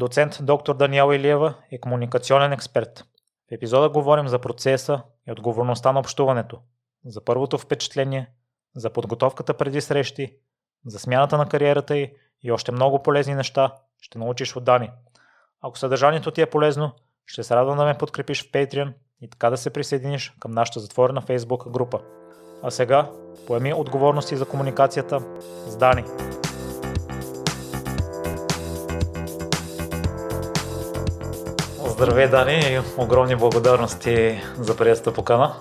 Доцент доктор Даниела Илиева е комуникационен експерт. В епизода говорим за процеса и отговорността на общуването, за първото впечатление, за подготовката преди срещи, за смяната на кариерата й и още много полезни неща ще научиш от Дани. Ако съдържанието ти е полезно, ще се радвам да ме подкрепиш в Patreon и така да се присъединиш към нашата затворена Facebook група. А сега поеми отговорности за комуникацията с Дани. Здравей, Дани, огромни благодарности за приятелата покана.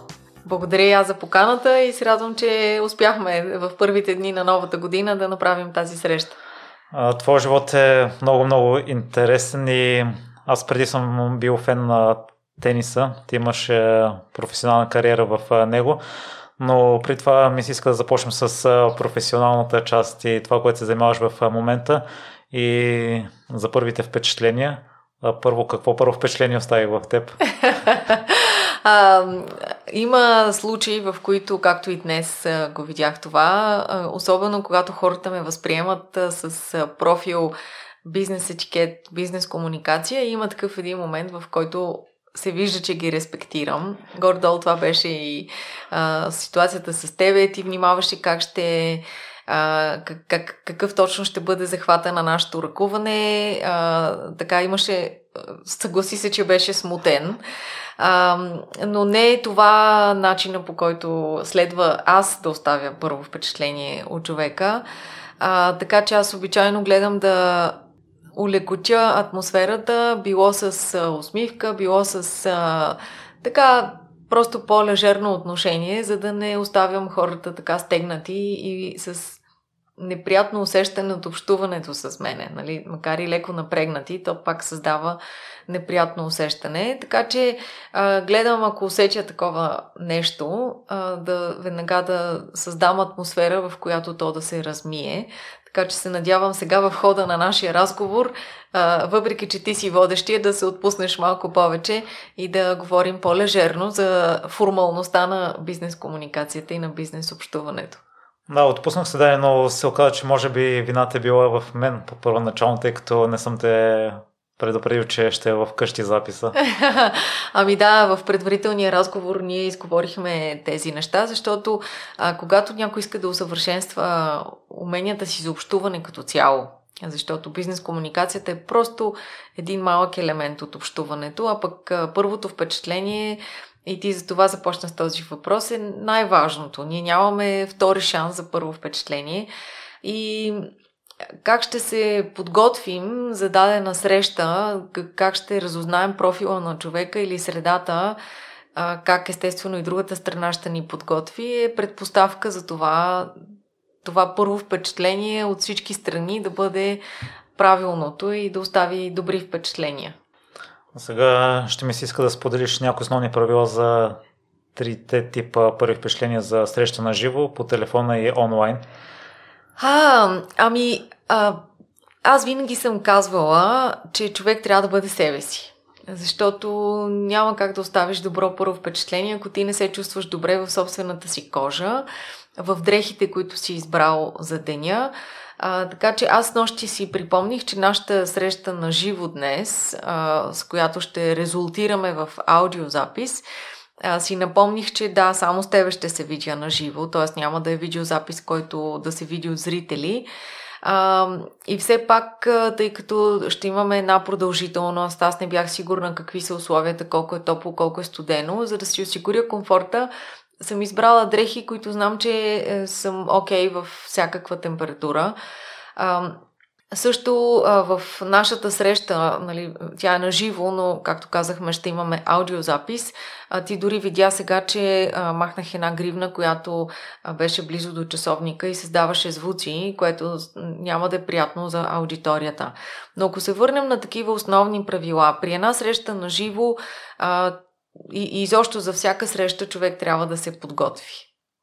Благодаря и аз за поканата и се радвам, че успяхме в първите дни на новата година да направим тази среща. Твоя живот е много-много интересен и аз преди съм бил фен на тениса. Ти имаш професионална кариера в него, но при това ми се иска да започнем с професионалната част и това, което се занимаваш в момента и за първите впечатления. Първо, какво първо впечатление остави в теб? а, има случаи, в които, както и днес го видях това, особено когато хората ме възприемат с профил бизнес етикет, бизнес комуникация, има такъв един момент, в който се вижда, че ги респектирам. Гордол това беше и а, ситуацията с тебе. Ти внимаваше как ще как, какъв точно ще бъде захвата на нашето ръкуване. А, така имаше, съгласи се, че беше смутен. А, но не е това начина по който следва аз да оставя първо впечатление от човека. А, така че аз обичайно гледам да улекотя атмосферата, било с а, усмивка, било с а, така просто по-лежерно отношение, за да не оставям хората така стегнати и с неприятно усещане от общуването с мене. Нали? Макар и леко напрегнати, то пак създава неприятно усещане. Така че а, гледам, ако усетя такова нещо, а, да веднага да създам атмосфера, в която то да се размие. Така че се надявам сега в хода на нашия разговор, а, въпреки че ти си водещия, да се отпуснеш малко повече и да говорим по-лежерно за формалността на бизнес комуникацията и на бизнес общуването. Да, отпуснах се да, но се оказа, че може би вината е била в мен по първоначално, тъй като не съм те предупредил, че ще е в къщи записа. ами да, в предварителния разговор ние изговорихме тези неща, защото а, когато някой иска да усъвършенства уменията си за общуване като цяло, защото бизнес комуникацията е просто един малък елемент от общуването, а пък а, първото впечатление и ти за това започна с този въпрос, е най-важното. Ние нямаме втори шанс за първо впечатление. И как ще се подготвим за дадена среща, как ще разузнаем профила на човека или средата, как естествено и другата страна ще ни подготви, е предпоставка за това, това първо впечатление от всички страни да бъде правилното и да остави добри впечатления. Сега ще ми се иска да споделиш някои основни правила за трите типа първи впечатления за среща на живо, по телефона и онлайн. А, ами, а, аз винаги съм казвала, че човек трябва да бъде себе си. Защото няма как да оставиш добро първо впечатление, ако ти не се чувстваш добре в собствената си кожа, в дрехите, които си избрал за деня. А, така че аз нощи си припомних, че нашата среща на живо днес, а, с която ще резултираме в аудиозапис, а, си напомних, че да, само с тебе ще се видя на живо, т.е. няма да е видеозапис, който да се види от зрители. А, и все пак, тъй като ще имаме една продължителност, аз не бях сигурна какви са условията, колко е топло, колко е студено, за да си осигуря комфорта, съм избрала дрехи, които знам, че е, съм окей okay в всякаква температура. А, също а, в нашата среща, нали, тя е на живо, но както казахме, ще имаме аудиозапис. А, ти дори видя сега, че а, махнах една гривна, която а, беше близо до часовника и създаваше звуци, което няма да е приятно за аудиторията. Но ако се върнем на такива основни правила, при една среща на живо, а, и, и изобщо за всяка среща човек трябва да се подготви.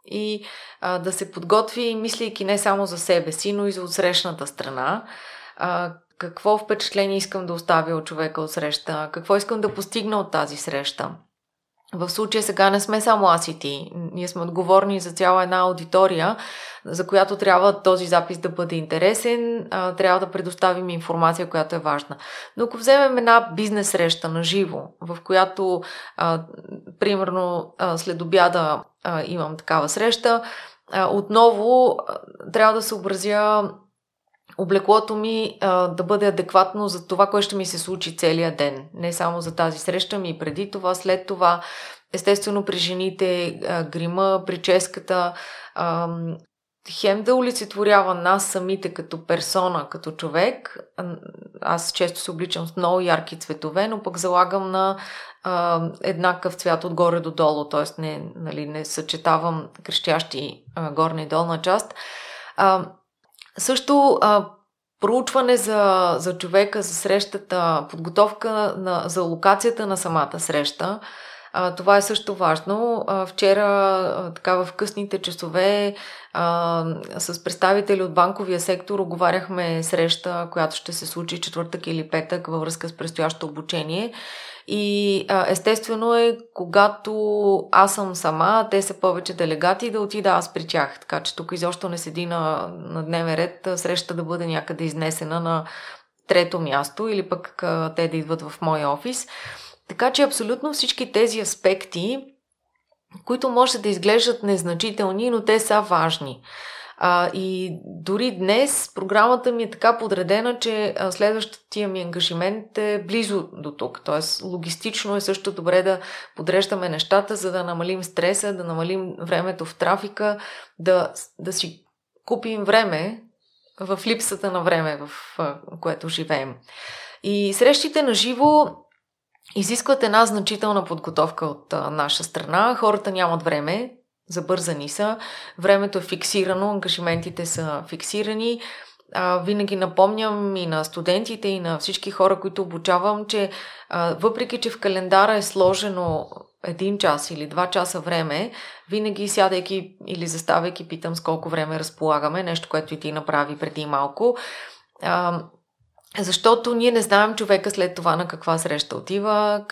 И а, да се подготви, мислейки не само за себе си, но и за отсрещната страна. А, какво впечатление искам да оставя от човека от среща? Какво искам да постигна от тази среща? В случая сега не сме само аз и ти. Ние сме отговорни за цяла една аудитория, за която трябва този запис да бъде интересен, трябва да предоставим информация, която е важна. Но ако вземем една бизнес среща на живо, в която, а, примерно, а, след обяда а, имам такава среща, отново трябва да съобразя облеклото ми а, да бъде адекватно за това, което ще ми се случи целия ден. Не само за тази среща ми, преди това, след това. Естествено, при жените а, грима, прическата, а, хем да олицетворява нас самите като персона, като човек. Аз често се обличам с много ярки цветове, но пък залагам на а, еднакъв цвят отгоре до долу, т.е. Не, нали, не съчетавам крещящи а, горна и долна част. А, също а, проучване за, за човека, за срещата, подготовка на, за локацията на самата среща. А, това е също важно. А, вчера, а, така в късните часове, а, с представители от банковия сектор оговаряхме среща, която ще се случи четвъртък или петък във връзка с предстоящо обучение. И а, естествено е, когато аз съм сама, те са повече делегати, да отида аз при тях. Така че тук изобщо не седи на, на дневен ред среща да бъде някъде изнесена на трето място или пък а, те да идват в моя офис. Така че абсолютно всички тези аспекти, които може да изглеждат незначителни, но те са важни. А, и дори днес програмата ми е така подредена, че следващия ми ангажимент е близо до тук. Тоест, логистично е също добре да подреждаме нещата, за да намалим стреса, да намалим времето в трафика, да, да си купим време в липсата на време, в което живеем. И срещите на живо изискват една значителна подготовка от наша страна. Хората нямат време, забързани са, времето е фиксирано, ангажиментите са фиксирани. А, винаги напомням и на студентите, и на всички хора, които обучавам, че а, въпреки, че в календара е сложено един час или два часа време, винаги сядайки или заставайки питам с колко време разполагаме, нещо, което и ти направи преди малко. А, защото ние не знаем човека след това на каква среща отива,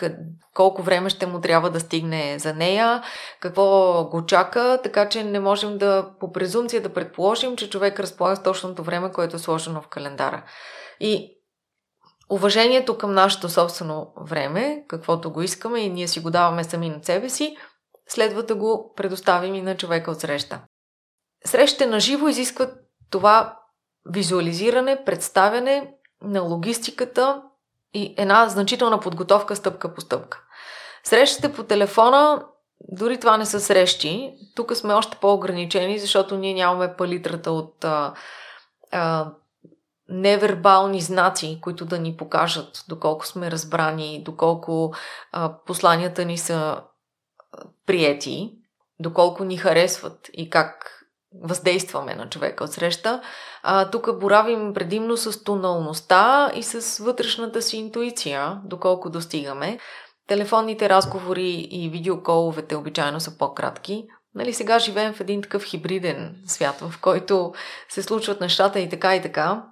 колко време ще му трябва да стигне за нея, какво го чака, така че не можем да по презумция да предположим, че човек разполага с точното време, което е сложено в календара. И уважението към нашето собствено време, каквото го искаме и ние си го даваме сами на себе си, следва да го предоставим и на човека от среща. Срещите на живо изискват това визуализиране, представяне на логистиката и една значителна подготовка стъпка по стъпка. Срещите по телефона, дори това не са срещи. Тук сме още по-ограничени, защото ние нямаме палитрата от а, а, невербални знаци, които да ни покажат доколко сме разбрани, доколко а, посланията ни са приети, доколко ни харесват и как въздействаме на човека от среща. Тук боравим предимно с тоналността и с вътрешната си интуиция, доколко достигаме. Телефонните разговори и видеоколовете обичайно са по-кратки. Нали, сега живеем в един такъв хибриден свят, в който се случват нещата и така и така.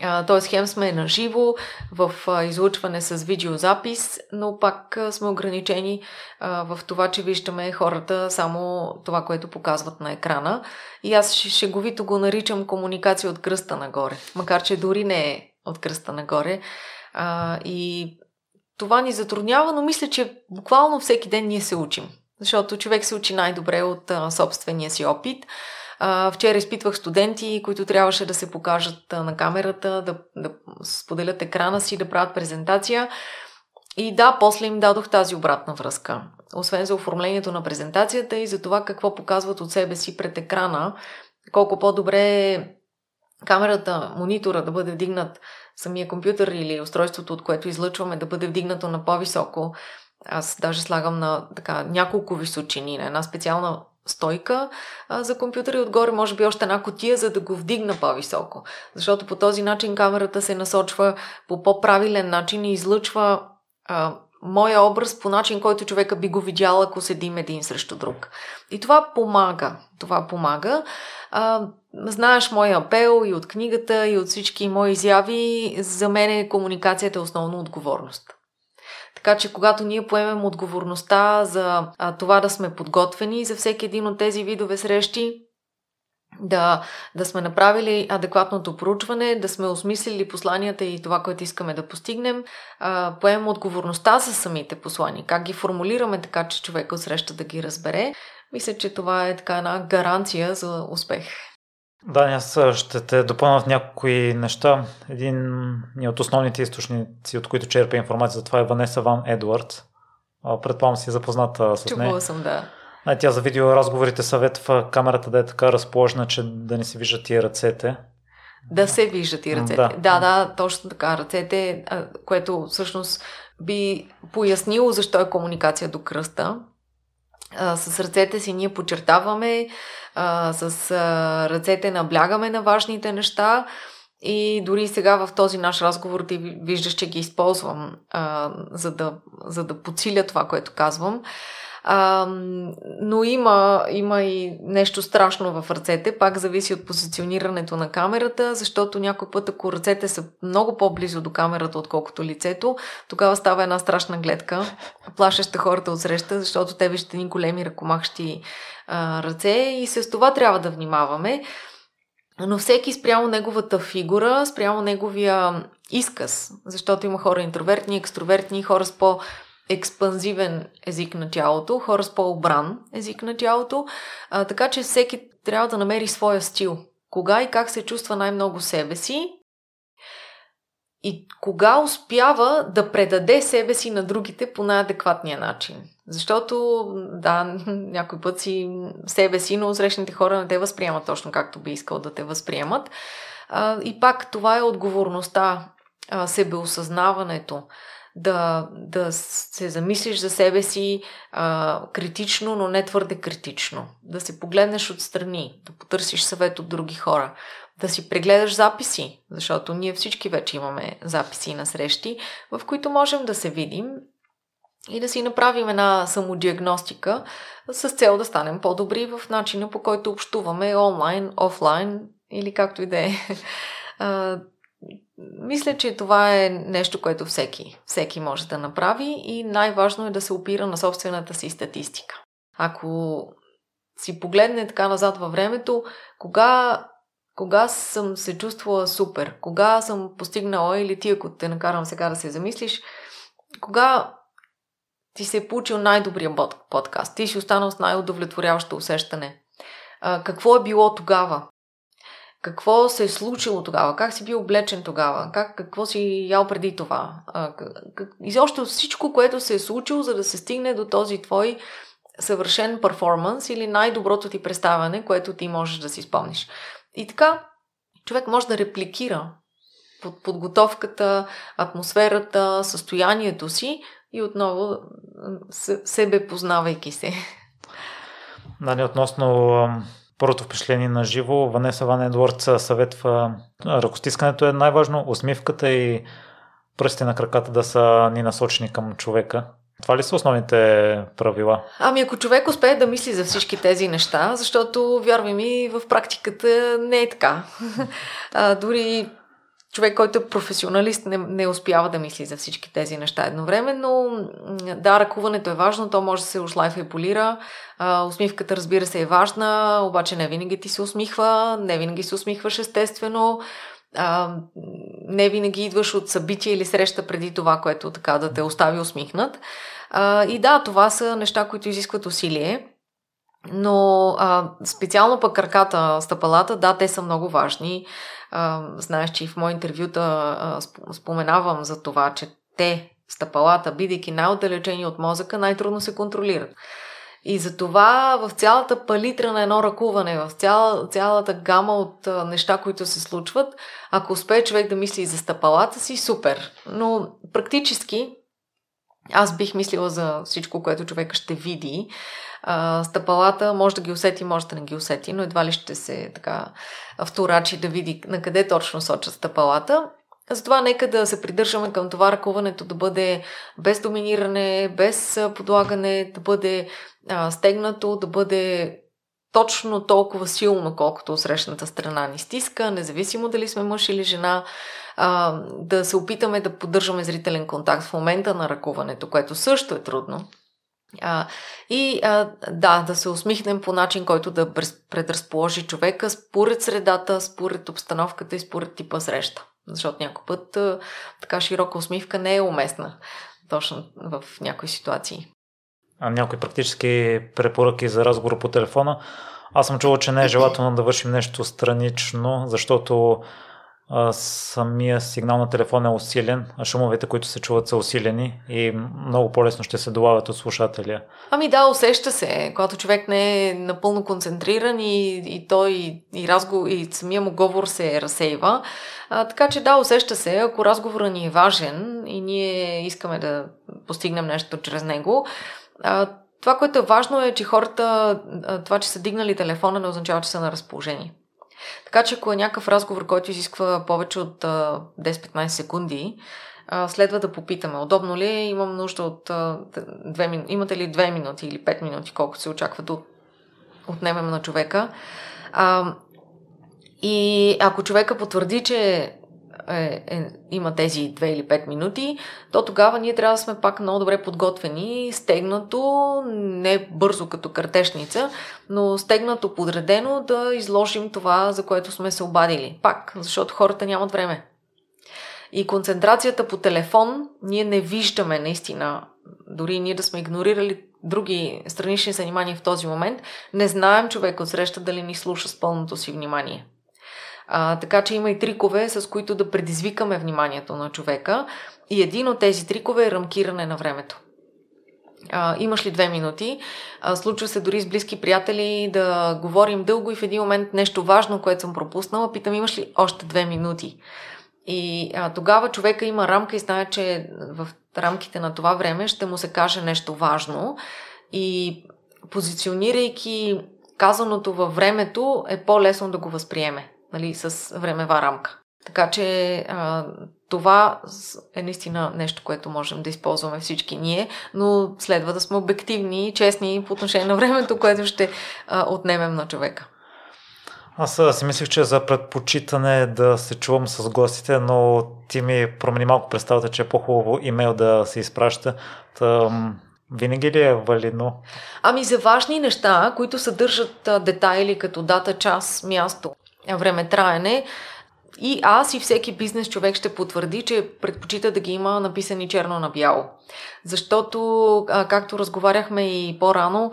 Т.е. хем сме на живо в излучване с видеозапис, но пак сме ограничени в това, че виждаме хората само това, което показват на екрана. И аз шеговито го наричам комуникация от кръста нагоре, макар че дори не е от кръста нагоре. И това ни затруднява, но мисля, че буквално всеки ден ние се учим. Защото човек се учи най-добре от собствения си опит. Вчера изпитвах студенти, които трябваше да се покажат на камерата, да, да споделят екрана си, да правят презентация. И да, после им дадох тази обратна връзка. Освен за оформлението на презентацията и за това какво показват от себе си пред екрана, колко по-добре камерата, монитора да бъде вдигнат, самия компютър или устройството, от което излъчваме, да бъде вдигнато на по-високо. Аз даже слагам на така, няколко височини, на една специална стойка а, за компютъра и отгоре може би още една котия, за да го вдигна по-високо. Защото по този начин камерата се насочва по по-правилен начин и излъчва а, моя образ по начин, който човека би го видял, ако седим един срещу друг. И това помага. Това помага. А, знаеш моя апел и от книгата, и от всички мои изяви. За мен е комуникацията е основно отговорност. Така че когато ние поемем отговорността за а, това да сме подготвени за всеки един от тези видове срещи, да, да сме направили адекватното проучване, да сме осмислили посланията и това, което искаме да постигнем, а, поемем отговорността за самите послания, как ги формулираме така, че човека среща да ги разбере. Мисля, че това е така една гаранция за успех. Да, аз ще те допълня в някои неща. Един от основните източници, от които черпя информация за това е Ванеса Ван Едвард. Предполагам си запозната с нея. Чувала съм, да. А тя за видеоразговорите съветва камерата да е така разположена, че да не си виждат и ръцете. Да се виждат и ръцете. Да, да, да точно така. Ръцете, което всъщност би пояснило защо е комуникация до кръста. А, с ръцете си ние подчертаваме, а, с а, ръцете наблягаме на важните неща и дори сега в този наш разговор ти виждаш, че ги използвам, а, за, да, за да подсиля това, което казвам. А, но има, има и нещо страшно в ръцете, пак зависи от позиционирането на камерата, защото някой път, ако ръцете са много по-близо до камерата, отколкото лицето, тогава става една страшна гледка, плашеща хората от среща, защото те виждат ни големи ръкомахщи а, ръце и с това трябва да внимаваме. Но всеки спрямо неговата фигура, спрямо неговия изказ, защото има хора интровертни, екстровертни, хора с по експанзивен език на тялото, хора с по-обран език на тялото, а, така че всеки трябва да намери своя стил. Кога и как се чувства най-много себе си и кога успява да предаде себе си на другите по най-адекватния начин. Защото, да, някой път си себе си, но срещните хора не те възприемат точно както би искал да те възприемат. А, и пак това е отговорността, а, себеосъзнаването да, да се замислиш за себе си а, критично, но не твърде критично. Да се погледнеш отстрани, да потърсиш съвет от други хора, да си прегледаш записи, защото ние всички вече имаме записи на срещи, в които можем да се видим и да си направим една самодиагностика с цел да станем по-добри в начина по който общуваме онлайн, офлайн или както и да е. Мисля, че това е нещо, което всеки, всеки може да направи и най-важно е да се опира на собствената си статистика. Ако си погледне така назад във времето, кога, кога съм се чувствала супер, кога съм постигнала или ти, ако те накарам сега да се замислиш, кога ти се е получил най-добрия подкаст, ти си останал с най-удовлетворяващо усещане. Какво е било тогава? Какво се е случило тогава, как си бил облечен тогава, как, какво си ял преди това. изобщо всичко, което се е случило, за да се стигне до този твой съвършен перформанс или най-доброто ти представяне, което ти можеш да си спомниш. И така, човек може да репликира под подготовката, атмосферата, състоянието си и отново себе познавайки се. Нали, относно първото впечатление на живо. Ванеса Ван Едуардс съветва ръкостискането е най-важно, усмивката и пръсти на краката да са ни насочени към човека. Това ли са основните правила? Ами ако човек успее да мисли за всички тези неща, защото, вярвай ми, в практиката не е така. А, дори човек, който е професионалист, не, не успява да мисли за всички тези неща едновременно. Да, ръкуването е важно, то може да се ушлайфа и полира. А, усмивката, разбира се, е важна, обаче не винаги ти се усмихва, не винаги се усмихваш естествено. А, не винаги идваш от събитие или среща преди това, което така да те остави усмихнат. А, и да, това са неща, които изискват усилие. Но а, специално пък краката, стъпалата, да, те са много важни. Знаеш, че и в мои интервюта споменавам за това, че те, стъпалата, бидейки най-отдалечени от мозъка, най-трудно се контролират. И затова в цялата палитра на едно ръкуване, в цяла, цялата гама от неща, които се случват, ако успее човек да мисли за стъпалата си, супер. Но практически аз бих мислила за всичко, което човека ще види. А, стъпалата може да ги усети, може да не ги усети, но едва ли ще се така вторачи да види на къде точно сочат стъпалата. Затова нека да се придържаме към това ръкуването да бъде без доминиране, без подлагане, да бъде а, стегнато, да бъде точно толкова силно, колкото срещната страна ни стиска, независимо дали сме мъж или жена. А, да се опитаме да поддържаме зрителен контакт в момента на ръкуването, което също е трудно. А, и а, да, да се усмихнем по начин, който да предразположи човека според средата, според обстановката и според типа среща. Защото някой път а, така широка усмивка не е уместна точно в някои ситуации. А някои практически препоръки за разговор по телефона. Аз съм чувал, че не е желателно да вършим нещо странично, защото а, самия сигнал на телефона е усилен, а шумовете, които се чуват, са усилени и много по-лесно ще се долавят от слушателя. Ами да, усеща се, когато човек не е напълно концентриран и, и той и, и, разговор, и самия му говор се разсейва. А, така че да, усеща се, ако разговорът ни е важен и ние искаме да постигнем нещо чрез него, а, това, което е важно е, че хората, това, че са дигнали телефона, не означава, че са на разположение. Така че ако е някакъв разговор, който изисква повече от 10-15 секунди, следва да попитаме, удобно ли е, имам нужда от две минути, имате ли 2 минути или 5 минути, колко се очаква да отнемем на човека. И ако човека потвърди, че е, е, има тези 2 или 5 минути, то тогава ние трябва да сме пак много добре подготвени, стегнато, не бързо като картешница, но стегнато, подредено да изложим това, за което сме се обадили. Пак, защото хората нямат време. И концентрацията по телефон, ние не виждаме наистина, дори ние да сме игнорирали други странични занимания в този момент, не знаем човек от среща дали ни слуша с пълното си внимание. А, така че има и трикове, с които да предизвикаме вниманието на човека. И един от тези трикове е рамкиране на времето. А, имаш ли две минути? А, случва се дори с близки приятели да говорим дълго и в един момент нещо важно, което съм пропуснала, питам имаш ли още две минути? И а, тогава човека има рамка и знае, че в рамките на това време ще му се каже нещо важно и позиционирайки казаното във времето е по-лесно да го възприеме нали, с времева рамка. Така че а, това е наистина нещо, което можем да използваме всички ние, но следва да сме обективни и честни по отношение на времето, което ще а, отнемем на човека. Аз си мислих, че за предпочитане да се чувам с гостите, но ти ми промени малко представата, че е по-хубаво имейл да се изпраща. Тъм, винаги ли е валидно? Ами за важни неща, които съдържат детайли като дата, час, място, време траене. И аз и всеки бизнес човек ще потвърди, че предпочита да ги има написани черно на бяло. Защото, както разговаряхме и по-рано,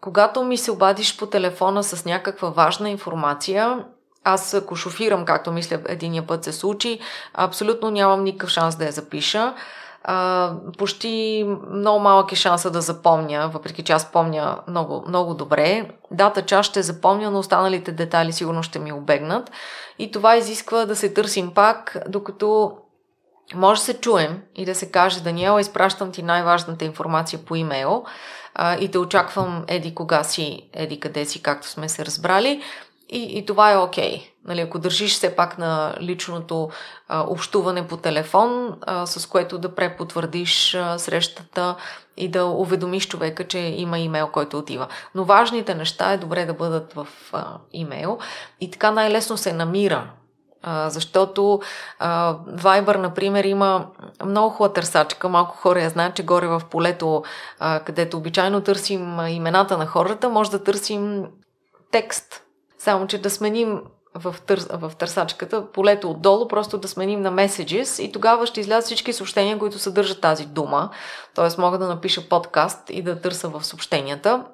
когато ми се обадиш по телефона с някаква важна информация, аз ако шофирам, както мисля единия път се случи, абсолютно нямам никакъв шанс да я запиша а, почти много малък е шанса да запомня, въпреки че аз помня много, много добре. Дата част ще запомня, но останалите детайли сигурно ще ми обегнат. И това изисква да се търсим пак, докато може да се чуем и да се каже, Даниела, изпращам ти най-важната информация по имейл а, и те очаквам еди кога си, еди къде си, както сме се разбрали. И, и това е окей. Okay. Нали, ако държиш все пак на личното а, общуване по телефон, а, с което да препотвърдиш а, срещата и да уведомиш човека, че има имейл, който отива. Но важните неща е добре да бъдат в а, имейл и така най-лесно се намира а, защото а, Viber, например, има много хубава търсачка. Малко хора я знаят, че горе в полето, а, където обичайно търсим имената на хората, може да търсим текст само, че да сменим в, тър, в търсачката полето отдолу, просто да сменим на messages и тогава ще излязат всички съобщения, които съдържат тази дума. Тоест мога да напиша подкаст и да търся в съобщенията.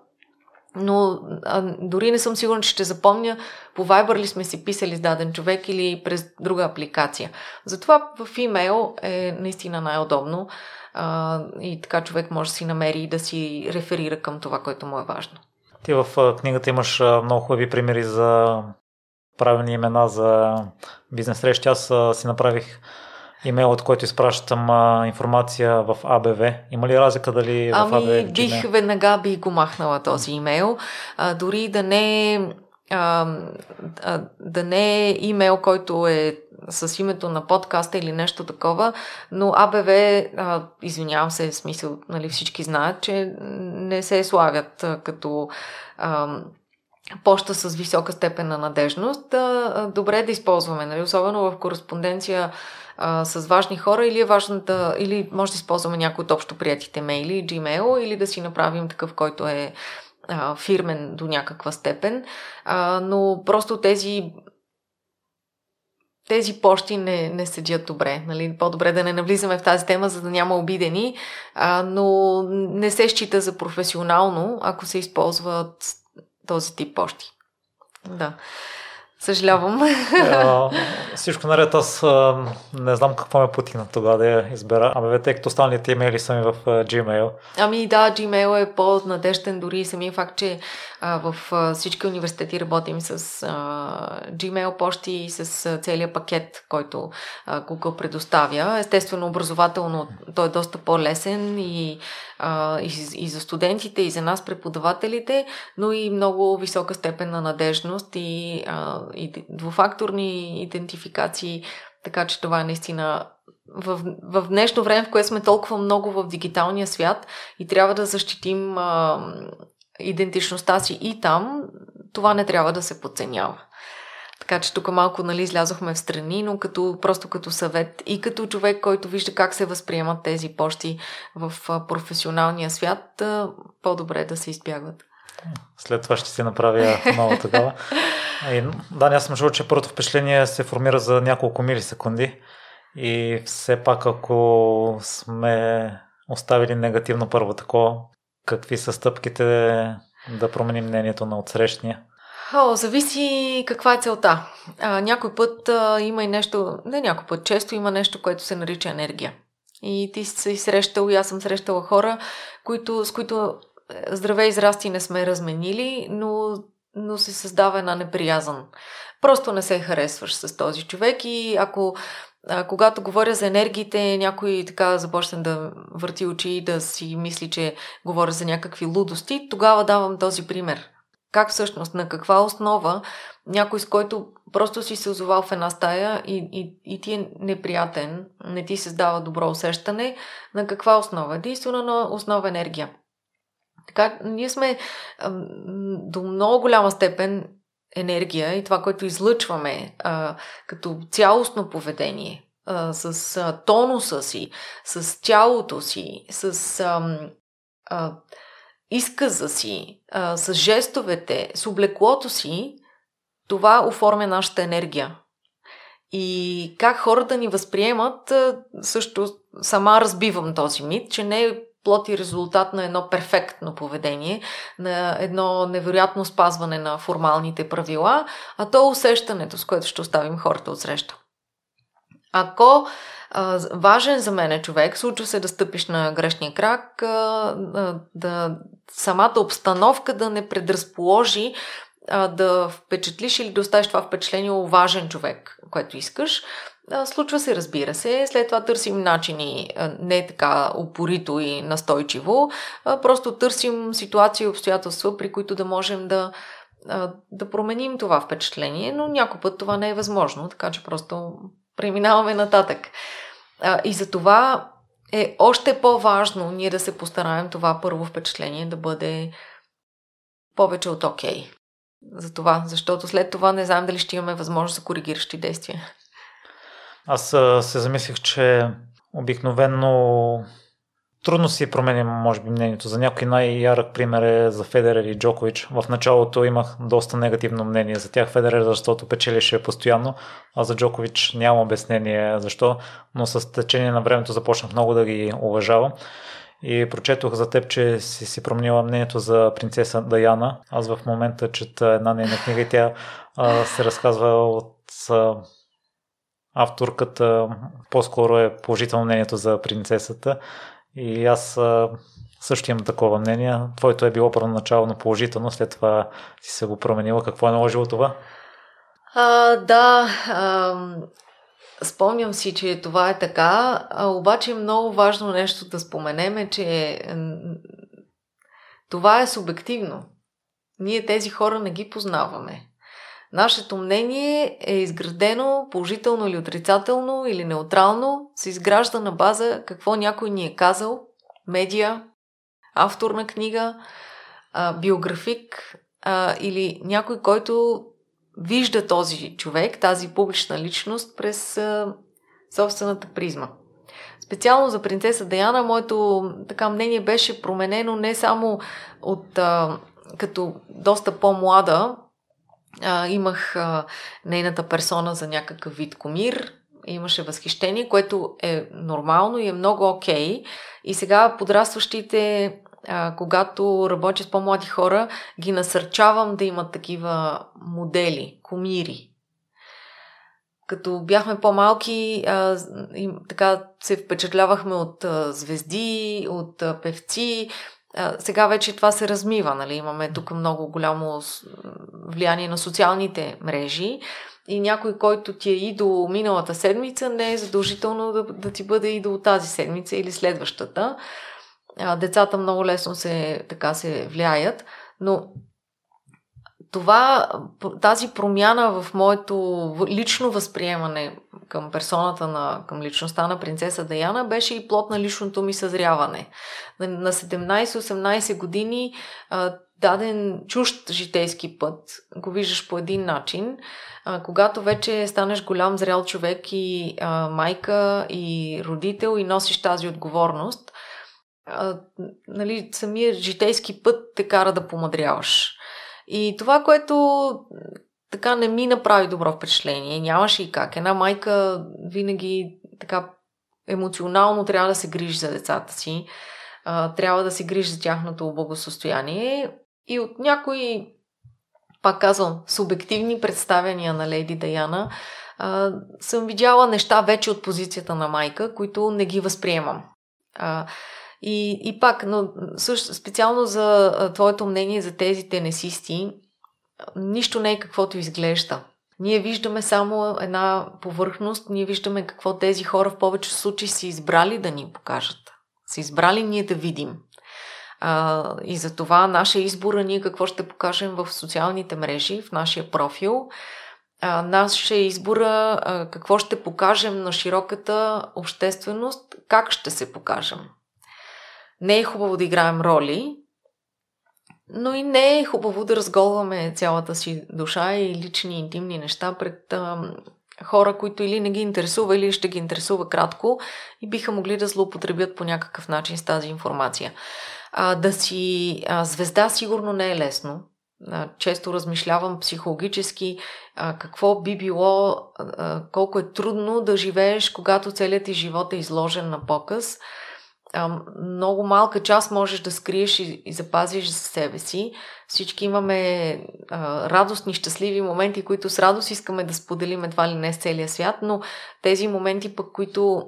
Но а, дори не съм сигурна, че ще запомня по Viber ли сме си писали с даден човек или през друга апликация. Затова в имейл е наистина най-удобно а, и така човек може да си намери и да си реферира към това, което му е важно. Ти в книгата имаш много хубави примери за правилни имена за бизнес срещи. Аз си направих имейл, от който изпращам а, информация в АБВ. Има ли разлика дали ами, в АБВ? бих не? веднага би го махнала този имейл. А, дори да не а, а, да не е имейл, който е с името на подкаста или нещо такова, но АБВ, а, извинявам се, в смисъл, нали, всички знаят, че не се славят а, като а, почта с висока степен на надежност, добре да използваме, нали? особено в кореспонденция а, с важни хора или е важно да, или може да използваме някои от общо приятите мейли, Gmail, или да си направим такъв, който е а, фирмен до някаква степен. А, но просто тези тези почти не, не седят добре. Нали? По-добре да не навлизаме в тази тема, за да няма обидени, а, но не се счита за професионално, ако се използват този тип почти. Да. Съжалявам. А, всичко наред, аз а, не знам какво ме потина тогава да я избера. Ами, тъй като останалите имейли са ми в а, Gmail. Ами да, Gmail е по-надежден, дори самия факт, че а, в а, всички университети работим с а, Gmail почти и с а, целият пакет, който а, Google предоставя. Естествено, образователно той е доста по-лесен и, а, и, и за студентите, и за нас преподавателите, но и много висока степен на надежност и, а, и двуфакторни идентификации, така че това е наистина в, в днешно време, в което сме толкова много в дигиталния свят и трябва да защитим а, идентичността си и там, това не трябва да се подценява. Така че тук малко нали, излязохме в страни, но като, просто като съвет и като човек, който вижда как се възприемат тези почти в професионалния свят, по-добре да се избягват. След това ще си направя нова такава. И, да, аз съм чул, че първото впечатление се формира за няколко милисекунди и все пак ако сме оставили негативно първо такова, какви са стъпките да променим мнението на отсрещния? О, зависи каква е целта. А, някой път а, има и нещо, не някой път, често има нещо, което се нарича енергия. И ти си срещал, и аз съм срещала хора, които, с които е, здраве израсти не сме разменили, но, но се създава една неприязан. Просто не се харесваш с този човек и ако а, когато говоря за енергиите, някой така започне да върти очи и да си мисли, че говоря за някакви лудости, тогава давам този пример. Как всъщност, на каква основа някой, с който просто си се озовал в една стая и, и, и ти е неприятен, не ти създава добро усещане, на каква основа? Единствено на основа енергия. Така, ние сме до много голяма степен енергия и това, което излъчваме а, като цялостно поведение, а, с а, тонуса си, с тялото си, с а, изказа си, а, с жестовете, с облеклото си, това оформя нашата енергия. И как хората ни възприемат, също сама разбивам този мит, че не е плод и резултат на едно перфектно поведение, на едно невероятно спазване на формалните правила, а то е усещането, с което ще оставим хората от среща. Ако а, важен за мен е човек, случва се да стъпиш на грешния крак, а, да самата обстановка да не предразположи а, да впечатлиш или да оставиш това впечатление важен човек, което искаш, Случва се, разбира се. След това търсим начини не така упорито и настойчиво. Просто търсим ситуации и обстоятелства, при които да можем да, да променим това впечатление, но някой път това не е възможно, така че просто преминаваме нататък. И за това е още по-важно ние да се постараем това първо впечатление да бъде повече от окей. Okay. За това, защото след това не знам дали ще имаме възможност за коригиращи действия. Аз се замислих, че обикновено трудно си променям, може би, мнението. За някой най-ярък пример е за Федерер и Джокович. В началото имах доста негативно мнение за тях. Федерер, защото печелише постоянно, а за Джокович няма обяснение защо, но с течение на времето започнах много да ги уважавам. И прочетох за теб, че си си променила мнението за принцеса Даяна. Аз в момента чета една нейна книга и тя а, се разказва от а, авторката по-скоро е положително мнението за принцесата и аз също имам такова мнение. Твоето е било първоначално положително, след това си се го променила. Какво е наложило това? А, да, а, спомням си, че това е така, а, обаче много важно нещо да споменем е, че това е субективно. Ние тези хора не ги познаваме. Нашето мнение е изградено положително или отрицателно или неутрално, се изгражда на база какво някой ни е казал, медия, автор на книга, биографик, или някой, който вижда този човек, тази публична личност през собствената призма. Специално за принцеса Даяна, моето така мнение беше променено не само от а, като доста по-млада, а, имах а, нейната персона за някакъв вид комир, имаше възхищение, което е нормално и е много окей. Okay. И сега подрастващите, а, когато работя с по-млади хора, ги насърчавам да имат такива модели, комири. Като бяхме по-малки, а, и, така се впечатлявахме от а, звезди, от а, певци, сега вече това се размива, нали? Имаме тук много голямо влияние на социалните мрежи и някой, който ти е идол миналата седмица, не е задължително да, да ти бъде идол тази седмица или следващата. Децата много лесно се, така се влияят, но това, тази промяна в моето лично възприемане към персоната на, към личността на принцеса Даяна беше и плод на личното ми съзряване. На 17-18 години даден чужд житейски път го виждаш по един начин. когато вече станеш голям зрял човек и а, майка и родител и носиш тази отговорност, а, нали, самия житейски път те кара да помадряваш. И това, което така не ми направи добро впечатление, нямаше и как. Една майка винаги така емоционално трябва да се грижи за децата си, трябва да се грижи за тяхното благосостояние и от някои, пак казвам, субективни представяния на Леди Даяна, съм видяла неща вече от позицията на майка, които не ги възприемам. И, и пак, но също специално за твоето мнение за тези тенесисти, нищо не е каквото изглежда. Ние виждаме само една повърхност, ние виждаме какво тези хора в повече случаи са избрали да ни покажат. Са избрали ние да видим. А, и за това нашия избор, ние какво ще покажем в социалните мрежи, в нашия профил, а, нашия избор, а, какво ще покажем на широката общественост, как ще се покажем. Не е хубаво да играем роли, но и не е хубаво да разголваме цялата си душа и лични интимни неща пред а, хора, които или не ги интересува, или ще ги интересува кратко и биха могли да злоупотребят по някакъв начин с тази информация. А, да си а, звезда сигурно не е лесно. А, често размишлявам психологически а, какво би било, а, колко е трудно да живееш, когато целият ти живот е изложен на показ много малка част можеш да скриеш и, и запазиш за себе си. Всички имаме а, радостни, щастливи моменти, които с радост искаме да споделим едва ли не с целия свят, но тези моменти пък, които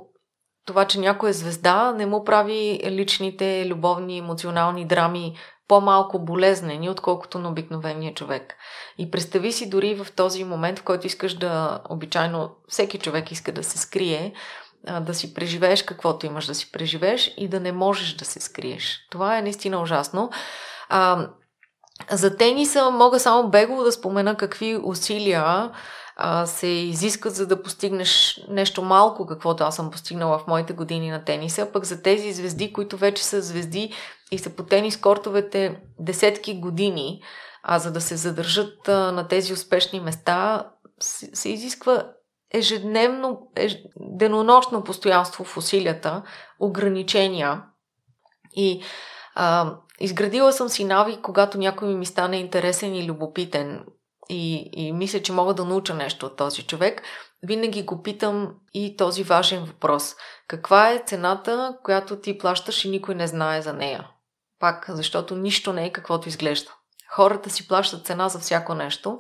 това, че някой е звезда, не му прави личните любовни, емоционални драми по-малко болезнени, отколкото на обикновения човек. И представи си дори в този момент, в който искаш да, обичайно всеки човек иска да се скрие, да си преживееш каквото имаш да си преживееш и да не можеш да се скриеш. Това е наистина ужасно. А, за тениса мога само бегло да спомена какви усилия а, се изискат за да постигнеш нещо малко, каквото аз съм постигнала в моите години на тениса, пък за тези звезди, които вече са звезди и са по тенис кортовете десетки години, а за да се задържат а, на тези успешни места, се, се изисква ежедневно, еж, денонощно постоянство в усилията, ограничения. И а, изградила съм си навик, когато някой ми стане интересен и любопитен и, и мисля, че мога да науча нещо от този човек, винаги го питам и този важен въпрос. Каква е цената, която ти плащаш и никой не знае за нея? Пак, защото нищо не е каквото изглежда. Хората си плащат цена за всяко нещо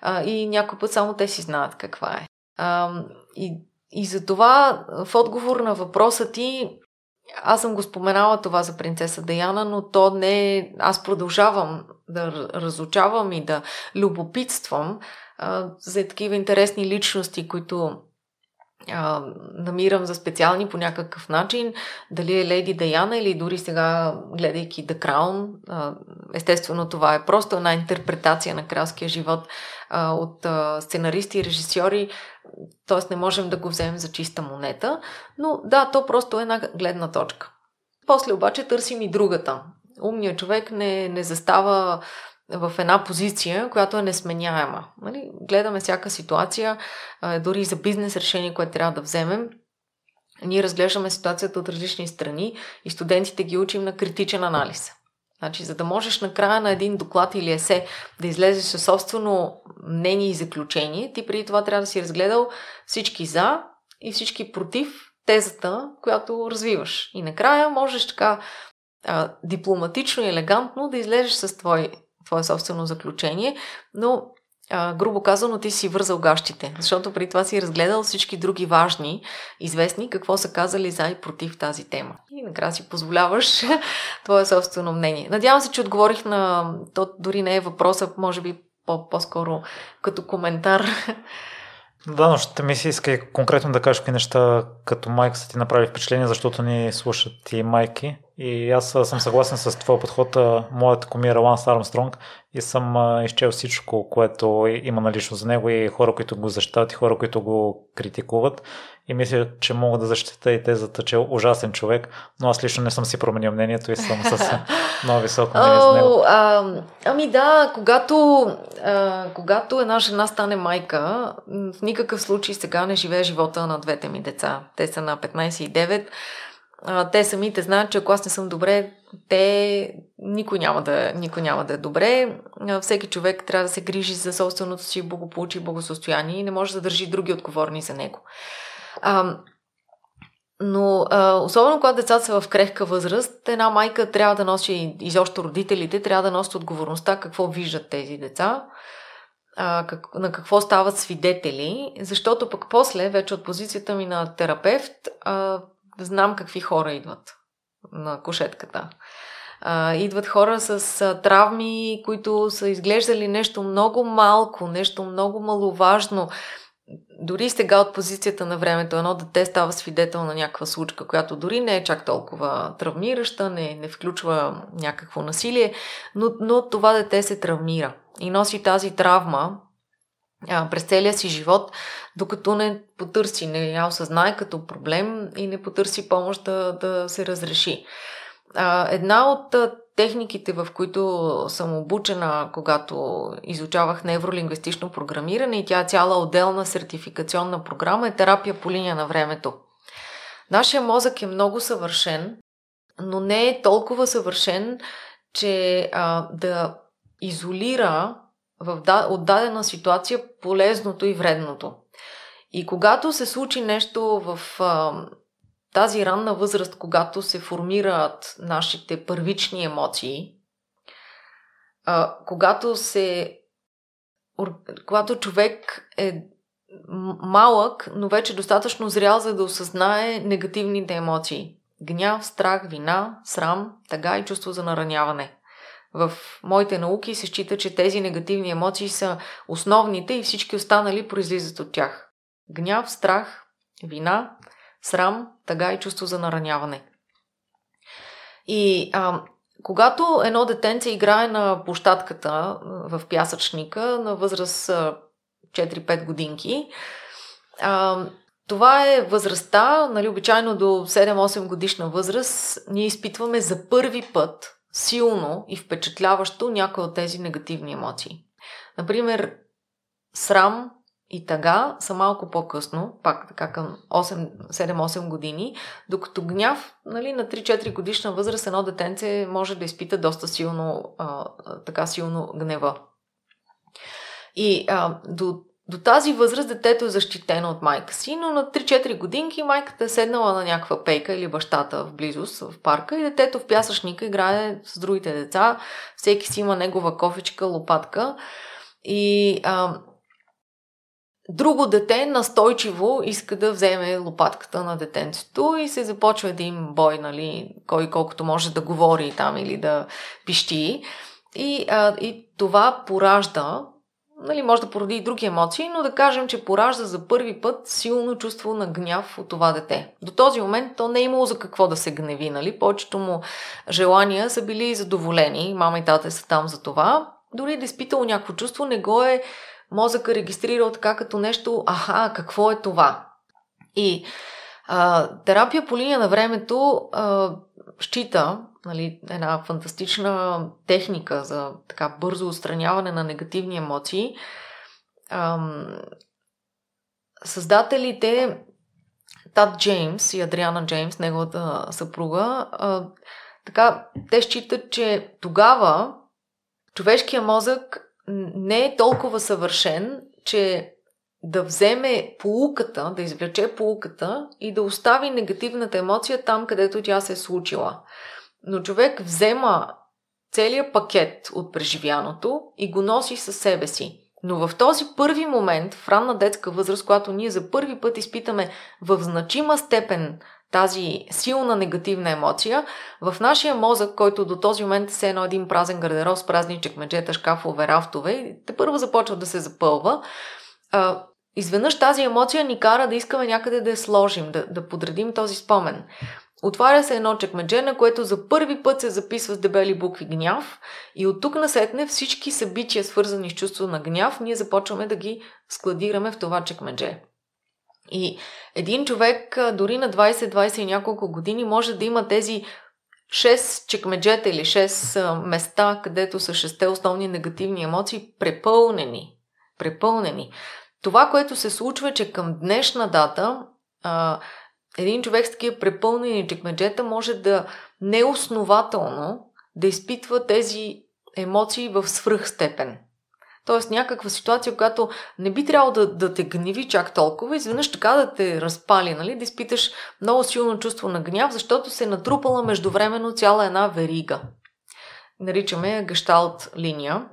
а, и някой път само те си знаят каква е. А, и, и за това в отговор на въпроса ти, аз съм го споменала това за принцеса Даяна, но то не е... Аз продължавам да разучавам и да любопитствам а, за такива интересни личности, които а, намирам за специални по някакъв начин, дали е Леди Даяна или дори сега, гледайки The Crown, а, естествено това е просто една интерпретация на кралския живот от сценаристи и режисьори, т.е. не можем да го вземем за чиста монета, но да, то просто е една гледна точка. После обаче търсим и другата. Умният човек не, не застава в една позиция, която е несменяема. Нали? Гледаме всяка ситуация, дори за бизнес решение, което трябва да вземем. Ние разглеждаме ситуацията от различни страни и студентите ги учим на критичен анализ. Значи, за да можеш накрая на един доклад или есе да излезеш със собствено мнение и заключение, ти преди това трябва да си разгледал всички за и всички против тезата, която развиваш. И накрая можеш така а, дипломатично и елегантно да излезеш с твой, твое собствено заключение, но грубо казано, ти си вързал гащите, защото при това си разгледал всички други важни, известни, какво са казали за и против тази тема. И накрая си позволяваш твое собствено мнение. Надявам се, че отговорих на... То дори не е въпроса, може би по-скоро като коментар Да, но ще ми се иска и конкретно да кажеш какви неща като майка са ти направили впечатление, защото ни слушат и майки. И аз съм съгласен с твоя подход. Моята комира Ланс Армстронг и съм изчел всичко, което има налично за него и хора, които го защитават и хора, които го критикуват. И мисля, че мога да защита и тезата, че е ужасен човек, но аз лично не съм си променил мнението и съм с много високо мнение за него. А, ами да, когато, а, когато една жена стане майка, в никакъв случай сега не живее живота на двете ми деца. Те са на 15 и 9 те самите знаят, че ако аз не съм добре, те никой няма да, никой няма да е добре. Всеки човек трябва да се грижи за собственото си благополучие и благосостояние и не може да държи други отговорни за него. А, но а, особено когато децата са в крехка възраст, една майка трябва да носи, изобщо родителите, трябва да носят отговорността какво виждат тези деца, а, как, на какво стават свидетели, защото пък после, вече от позицията ми на терапевт, а, знам какви хора идват на кошетката. Идват хора с травми, които са изглеждали нещо много малко, нещо много маловажно. Дори сега от позицията на времето едно дете става свидетел на някаква случка, която дори не е чак толкова травмираща, не, не включва някакво насилие, но, но това дете се травмира и носи тази травма през целия си живот, докато не потърси, не я осъзнае като проблем и не потърси помощ да, да се разреши. Една от техниките, в които съм обучена, когато изучавах невролингвистично програмиране и тя е цяла отделна сертификационна програма, е терапия по линия на времето. Нашия мозък е много съвършен, но не е толкова съвършен, че а, да изолира в да, отдадена ситуация полезното и вредното. И когато се случи нещо в а, тази ранна възраст, когато се формират нашите първични емоции, а, когато се. Когато човек е малък, но вече достатъчно зрял, за да осъзнае негативните емоции. Гняв, страх, вина, срам, тъга и чувство за нараняване. В моите науки се счита, че тези негативни емоции са основните и всички останали произлизат от тях. Гняв, страх, вина, срам, тъга и чувство за нараняване. И а, когато едно детенце играе на площадката в пясъчника на възраст 4-5 годинки, а, това е възрастта, нали, обичайно до 7-8 годишна възраст, ние изпитваме за първи път силно и впечатляващо някои от тези негативни емоции. Например, срам и тъга са малко по-късно, пак така към 7-8 години, докато гняв нали, на 3-4 годишна възраст едно детенце може да изпита доста силно, а, така силно гнева. И а, до до тази възраст детето е защитено от майка си, но на 3-4 годинки майката е седнала на някаква пейка или бащата в близост в парка и детето в пясъчника играе с другите деца. Всеки си има негова кофичка, лопатка. И а, друго дете настойчиво иска да вземе лопатката на детенцето и се започва един бой, нали, кой колкото може да говори там или да пищи. И, а, и това поражда нали, може да породи и други емоции, но да кажем, че поражда за първи път силно чувство на гняв от това дете. До този момент то не е имало за какво да се гневи, нали? Повечето му желания са били задоволени, мама и тата са там за това. Дори да е изпитало някакво чувство, не го е мозъка регистрирал така като нещо, аха, какво е това? И а, терапия по линия на времето а, счита нали, една фантастична техника за така бързо отстраняване на негативни емоции. Ам, създателите Тад Джеймс и Адриана Джеймс, неговата съпруга, а, така, те считат, че тогава човешкият мозък не е толкова съвършен, че да вземе полуката, да извлече полуката и да остави негативната емоция там, където тя се е случила. Но човек взема целият пакет от преживяното и го носи със себе си. Но в този първи момент, в ранна детска възраст, когато ние за първи път изпитаме в значима степен тази силна негативна емоция, в нашия мозък, който до този момент е едно един празен гардероб с празни чекмеджета, шкафове, рафтове, те първо започва да се запълва, изведнъж тази емоция ни кара да искаме някъде да я сложим, да, да подредим този спомен. Отваря се едно чекмедже, на което за първи път се записва с дебели букви гняв и от тук насетне всички събития, свързани с чувство на гняв, ние започваме да ги складираме в това чекмедже. И един човек дори на 20-20 и няколко години може да има тези 6 чекмеджета или 6 места, където са 6 основни негативни емоции, препълнени. Препълнени. Това, което се случва, е, че към днешна дата а, един човек с такива препълнени чекмеджета може да неоснователно да изпитва тези емоции в свръхстепен. Тоест някаква ситуация, която не би трябвало да, да те гневи чак толкова, изведнъж така да те разпали, нали? да изпиташ много силно чувство на гняв, защото се е натрупала междувременно цяла една верига. Наричаме гешталт линия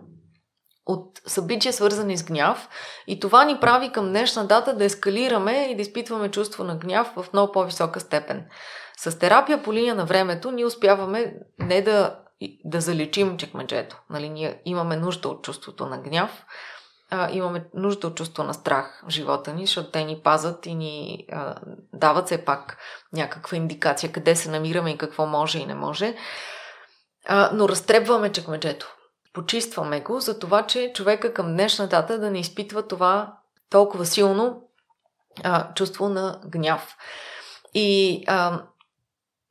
от събития, свързани с гняв. И това ни прави към днешна дата да ескалираме и да изпитваме чувство на гняв в много по-висока степен. С терапия по линия на времето ние успяваме не да, да заличим чекмеджето. Нали, ние имаме нужда от чувството на гняв, а, имаме нужда от чувство на страх в живота ни, защото те ни пазат и ни а, дават все пак някаква индикация къде се намираме и какво може и не може. А, но разтребваме чекмеджето почистваме го за това, че човека към днешна дата да не изпитва това толкова силно а, чувство на гняв. И а,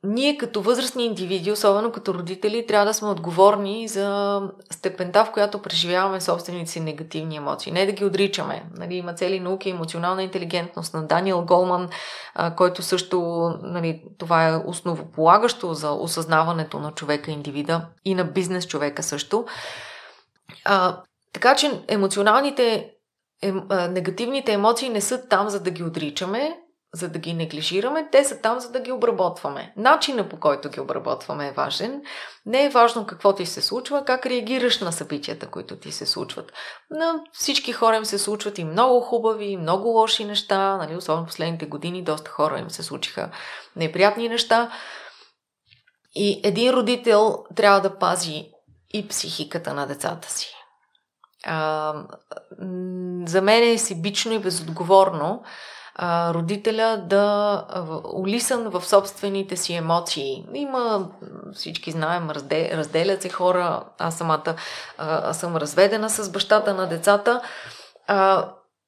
ние като възрастни индивиди, особено като родители, трябва да сме отговорни за степента, в която преживяваме собствените си негативни емоции. Не да ги отричаме. Нали, има цели науки, емоционална интелигентност на Даниел Голман, а, който също, нали, това е основополагащо за осъзнаването на човека, индивида и на бизнес човека също. А, така че емоционалните, е, негативните емоции не са там, за да ги отричаме, за да ги неглижираме, те са там, за да ги обработваме. Начинът по който ги обработваме е важен. Не е важно какво ти се случва, как реагираш на събитията, които ти се случват. На всички хора им се случват и много хубави, и много лоши неща. Нали? Особено последните години доста хора им се случиха неприятни неща. И един родител трябва да пази и психиката на децата си. А, за мен е сибично и безотговорно родителя да улисан в собствените си емоции. Има, всички знаем, разде, разделят се хора. Аз самата съм разведена с бащата на децата.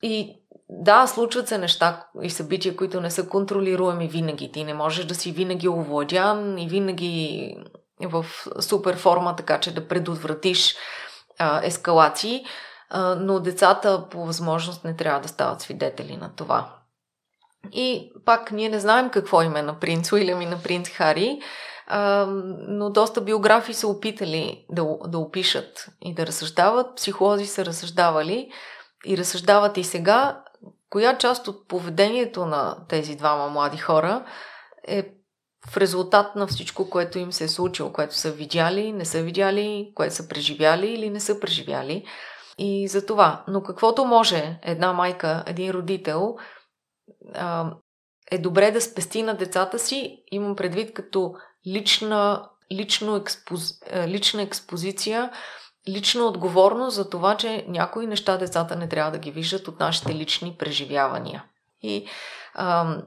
И да, случват се неща и събития, които не са контролируеми винаги. Ти не можеш да си винаги овладян и винаги в супер форма, така че да предотвратиш а, ескалации. А, но децата по възможност не трябва да стават свидетели на това. И пак ние не знаем какво име на принц Уилям и на принц Хари, а, но доста биографии са опитали да, да опишат и да разсъждават. Психолози са разсъждавали и разсъждават и сега коя част от поведението на тези двама млади хора е в резултат на всичко, което им се е случило, което са видяли, не са видяли, което са преживяли или не са преживяли. И за това. Но каквото може една майка, един родител а, е добре да спести на децата си, имам предвид като лична, лично експози, лична експозиция, лична отговорност за това, че някои неща децата не трябва да ги виждат от нашите лични преживявания. И а,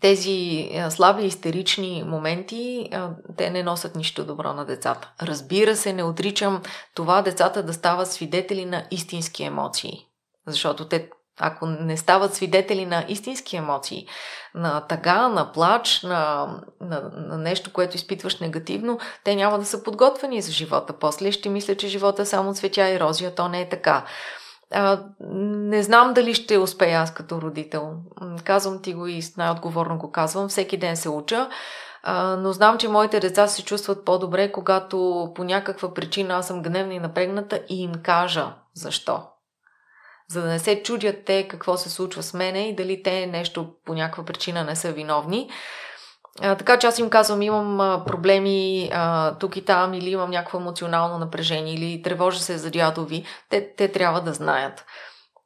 тези слаби истерични моменти, те не носят нищо добро на децата. Разбира се, не отричам това децата да стават свидетели на истински емоции. Защото те ако не стават свидетели на истински емоции, на тъга, на плач, на, на, на нещо, което изпитваш негативно, те няма да са подготвени за живота. После ще мисля, че живота е само цветя и рози, а то не е така. А, не знам дали ще успея аз като родител. Казвам ти го и най-отговорно го казвам. Всеки ден се уча. А, но знам, че моите деца се чувстват по-добре, когато по някаква причина аз съм гневна и напрегната и им кажа защо за да не се чудят те какво се случва с мене и дали те нещо по някаква причина не са виновни. А, така че аз им казвам, имам а, проблеми а, тук и там, или имам някакво емоционално напрежение, или тревожа се за дядо ви. Те, те трябва да знаят.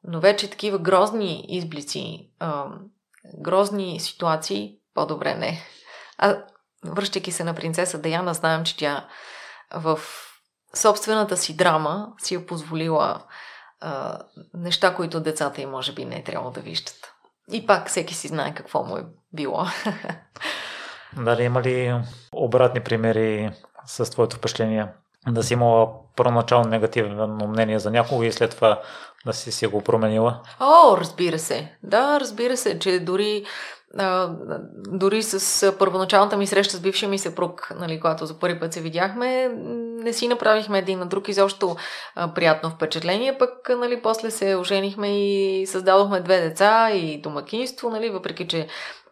Но вече такива грозни изблици, а, грозни ситуации, по-добре не. А връщайки се на принцеса Даяна, знаем, че тя в собствената си драма си е позволила а, неща, които децата им може би не е трябвало да виждат. И пак всеки си знае какво му е било. Дали има ли обратни примери с твоето впечатление? Да си имала първоначално негативно мнение за някого и след това да си си го променила? О, разбира се. Да, разбира се, че дори дори с първоначалната ми среща с бившия ми съпруг, нали, когато за първи път се видяхме, не си направихме един на друг изобщо а, приятно впечатление, пък нали, после се оженихме и създадохме две деца и домакинство, нали, въпреки че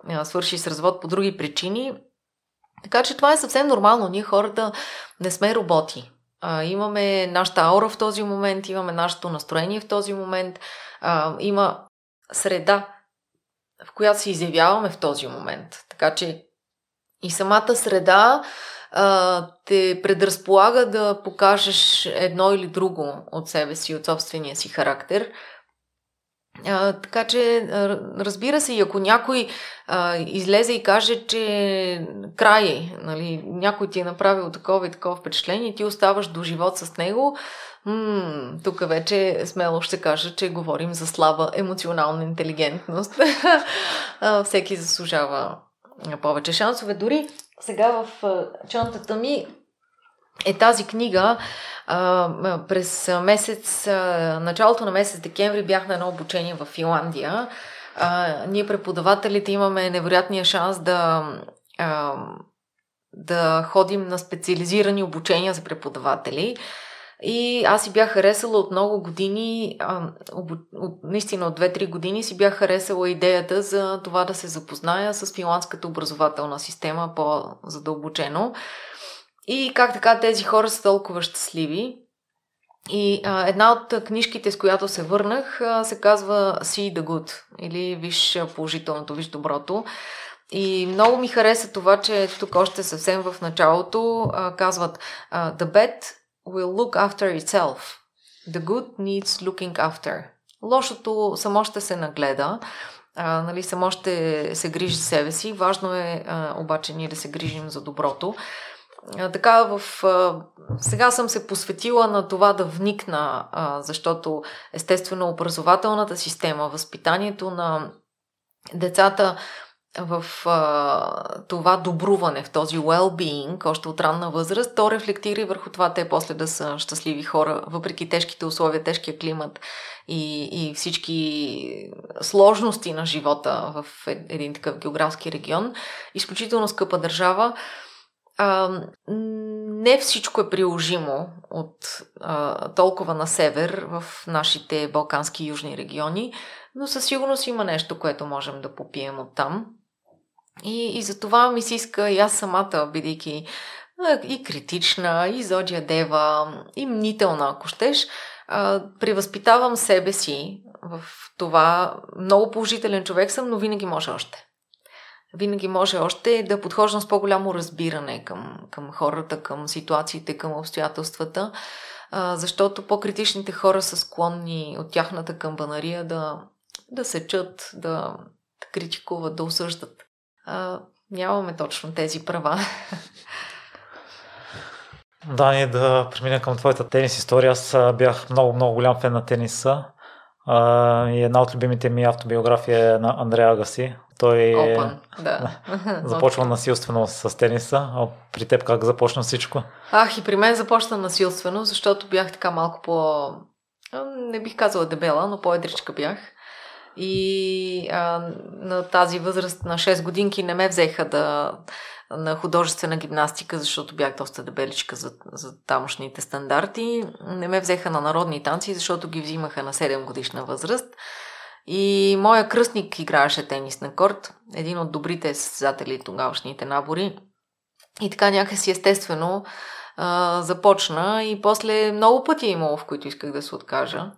а, свърши с развод по други причини. Така че това е съвсем нормално. Ние хората не сме роботи. А, имаме нашата аура в този момент, имаме нашето настроение в този момент, а, има среда, в която се изявяваме в този момент. Така че и самата среда а, те предразполага да покажеш едно или друго от себе си, от собствения си характер. А, така че, разбира се, и ако някой а, излезе и каже, че край, нали, някой ти е направил такова и такова впечатление, ти оставаш до живот с него, тук вече смело ще кажа, че говорим за слаба емоционална интелигентност. Всеки заслужава повече шансове. Дори сега в чантата ми е тази книга. През месец, началото на месец декември бях на едно обучение в Финландия. Ние преподавателите имаме невероятния шанс да да ходим на специализирани обучения за преподаватели. И аз си бях харесала от много години, наистина от 2-3 години си бях харесала идеята за това да се запозная с финландската образователна система по-задълбочено. И как така тези хора са толкова щастливи. И а, една от книжките, с която се върнах, а, се казва See the Good, или Виж положителното, виж доброто. И много ми хареса това, че тук още съвсем в началото а, казват а, The bad will look after itself. The good needs looking after. Лошото само ще се нагледа, а, нали, само ще се грижи за себе си. Важно е а, обаче ние да се грижим за доброто. А, така, в, а, сега съм се посветила на това да вникна, а, защото естествено образователната система, възпитанието на децата в а, това добруване, в този well-being, още от ранна възраст, то рефлектира и върху това те после да са щастливи хора, въпреки тежките условия, тежкия климат и, и всички сложности на живота в един такъв географски регион. Изключително скъпа държава. А, не всичко е приложимо от а, толкова на север в нашите балкански южни региони, но със сигурност има нещо, което можем да попием от там. И, и за това ми се иска и аз самата, бидейки и критична, и зодия дева, и мнителна, ако щеш, превъзпитавам себе си в това. Много положителен човек съм, но винаги може още. Винаги може още да подхождам с по-голямо разбиране към, към хората, към ситуациите, към обстоятелствата, защото по-критичните хора са склонни от тяхната камбанария да, да се чат, да, да критикуват, да осъждат а, нямаме точно тези права. Дани, да преминем към твоята тенис история. Аз бях много, много голям фен на тениса. А, и една от любимите ми автобиография е на Андреа Агаси. Той Open, да. започва насилствено с тениса. А при теб как започна всичко? Ах, и при мен започна насилствено, защото бях така малко по... Не бих казала дебела, но по-едричка бях. И а, на тази възраст на 6 годинки не ме взеха да на художествена гимнастика, защото бях доста дебеличка за, за тамошните стандарти. Не ме взеха на народни танци, защото ги взимаха на 7 годишна възраст. И моя кръстник играеше тенис на корт, един от добрите състезатели тогавашните набори. И така някакси естествено а, започна и после много пъти е имало, в които исках да се откажа,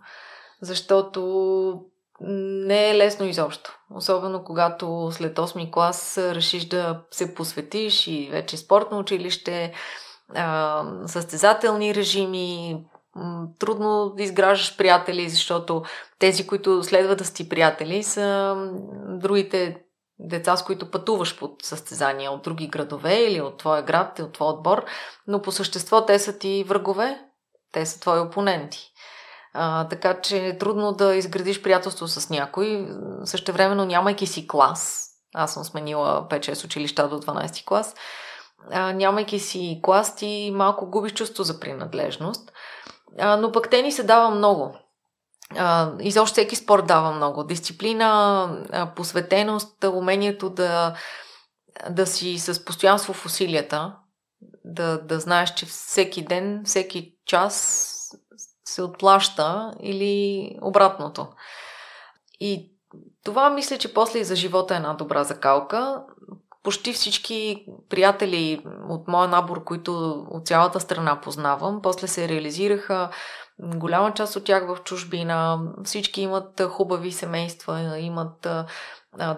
защото не е лесно изобщо. Особено когато след 8 клас решиш да се посветиш и вече спортно училище, състезателни режими, трудно да изграждаш приятели, защото тези, които следва да сти приятели, са другите деца, с които пътуваш под състезания от други градове или от твоя град, от твой отбор, но по същество те са ти врагове, те са твои опоненти. А, така че е трудно да изградиш приятелство с някой. Същевременно нямайки си клас, аз съм сменила 5-6 училища до 12 клас, а, нямайки си клас, ти малко губиш чувство за принадлежност. А, но пък те ни се дава много. А, изобщо всеки спорт дава много. Дисциплина, посветеност, умението да, да си с постоянство в усилията, да, да знаеш, че всеки ден, всеки час се отплаща или обратното. И това мисля, че после и за живота е една добра закалка. Почти всички приятели от моя набор, които от цялата страна познавам, после се реализираха голяма част от тях в чужбина. Всички имат хубави семейства, имат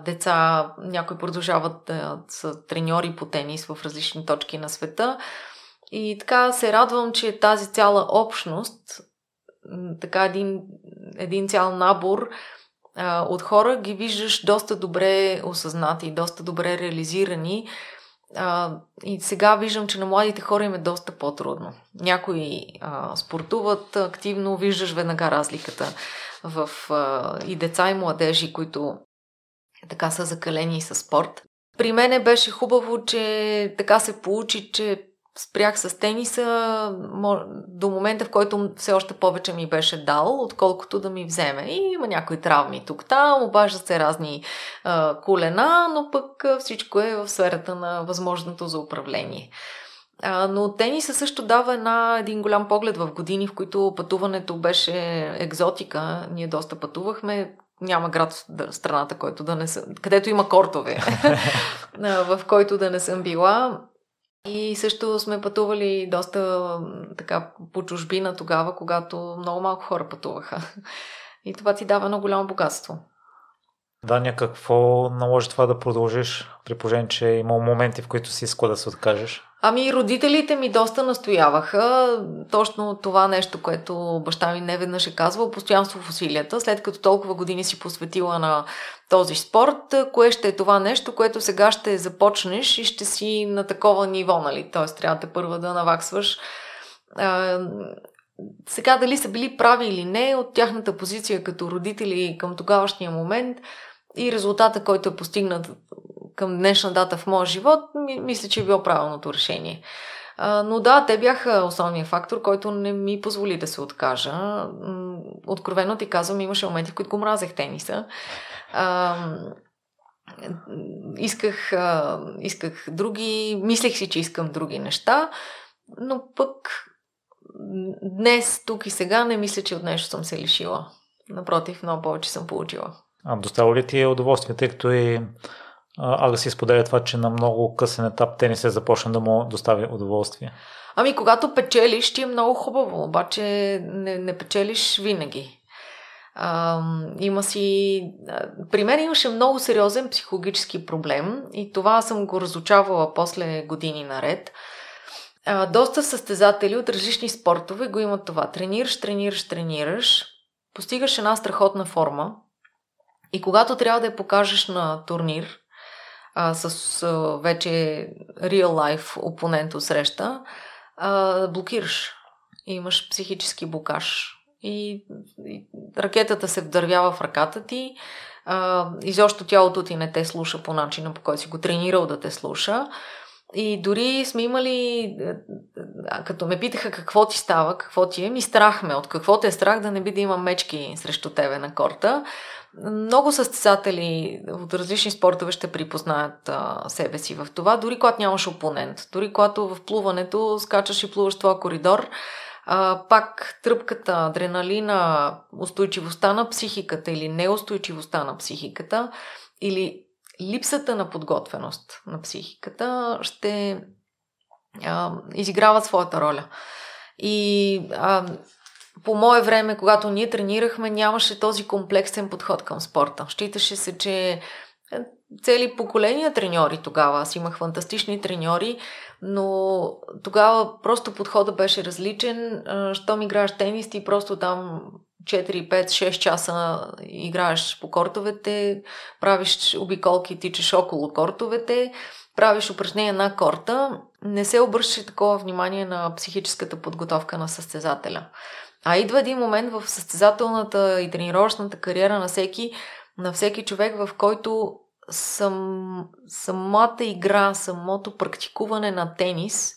деца, някои продължават са треньори по тенис в различни точки на света. И така се радвам, че тази цяла общност така един, един цял набор а, от хора ги виждаш доста добре осъзнати, доста добре реализирани. А, и сега виждам, че на младите хора им е доста по-трудно. Някои а, спортуват активно, виждаш веднага разликата в а, и деца и младежи, които така са закалени с спорт. При мене беше хубаво, че така се получи, че спрях с тениса до момента, в който все още повече ми беше дал, отколкото да ми вземе. И има някои травми тук-там, обаждат се разни а, колена, но пък всичко е в сферата на възможното за управление. А, но тениса също дава една, един голям поглед в години, в които пътуването беше екзотика. Ние доста пътувахме. Няма град в страната, който да не съм, където има кортове, в който да не съм била. И също сме пътували доста така по чужбина тогава, когато много малко хора пътуваха. И това ти дава едно голямо богатство. Даня, какво наложи това да продължиш, при положение, че е имал моменти, в които си искала да се откажеш? Ами, родителите ми доста настояваха. Точно това нещо, което баща ми не веднъж е казвал, постоянство в усилията. След като толкова години си посветила на този спорт, кое ще е това нещо, което сега ще започнеш и ще си на такова ниво, нали? Тоест, трябва да първа да наваксваш. Сега дали са били прави или не от тяхната позиция като родители към тогавашния момент и резултата, който е постигнат към днешна дата в моя живот, мисля, че е било правилното решение. Но да, те бяха основният фактор, който не ми позволи да се откажа. Откровено ти казвам, имаше моменти, в които го мразех тениса. Исках, исках други, мислех си, че искам други неща, но пък днес, тук и сега не мисля, че от нещо съм се лишила. Напротив, много повече съм получила. А достава ли ти е удоволствие, тъй като и Ага си споделя това, че на много късен етап тенис е започна да му достави удоволствие? Ами, когато печелиш, ти е много хубаво, обаче не, не печелиш винаги. А, има си... При мен имаше много сериозен психологически проблем и това съм го разучавала после години наред. А, доста състезатели от различни спортове го имат това. Тренираш, тренираш, тренираш, постигаш една страхотна форма и когато трябва да я покажеш на турнир, а, с а, вече real life опонент от среща, а, блокираш. И имаш психически блокаж. И, и ракетата се вдървява в ръката ти. А, изобщо тялото ти не те слуша по начина, по който си го тренирал да те слуша. И дори сме имали, като ме питаха какво ти става, какво ти е, ми страхме. От какво те е страх да не би да има мечки срещу тебе на корта. Много състезатели от различни спортове ще припознаят а, себе си в това, дори когато нямаш опонент. Дори когато в плуването скачаш и плуваш твоя коридор, а, пак тръпката, адреналина, устойчивостта на психиката или неустойчивостта на психиката или липсата на подготвеност на психиката ще а, изиграва своята роля. И а, по мое време, когато ние тренирахме, нямаше този комплексен подход към спорта. Считаше се, че е, цели поколения треньори тогава. Аз имах фантастични треньори, но тогава просто подходът беше различен. Щом играеш тенис, ти просто там 4, 5, 6 часа играеш по кортовете, правиш обиколки, тичаш около кортовете, правиш упражнения на корта, не се обръща такова внимание на психическата подготовка на състезателя. А идва един момент в състезателната и тренировъчната кариера на всеки, на всеки човек, в който сам, самата игра, самото практикуване на тенис,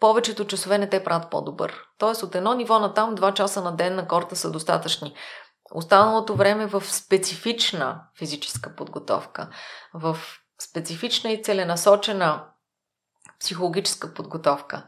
повечето часове не те правят по-добър. Тоест от едно ниво на там, два часа на ден на корта са достатъчни. Останалото време в специфична физическа подготовка, в специфична и целенасочена психологическа подготовка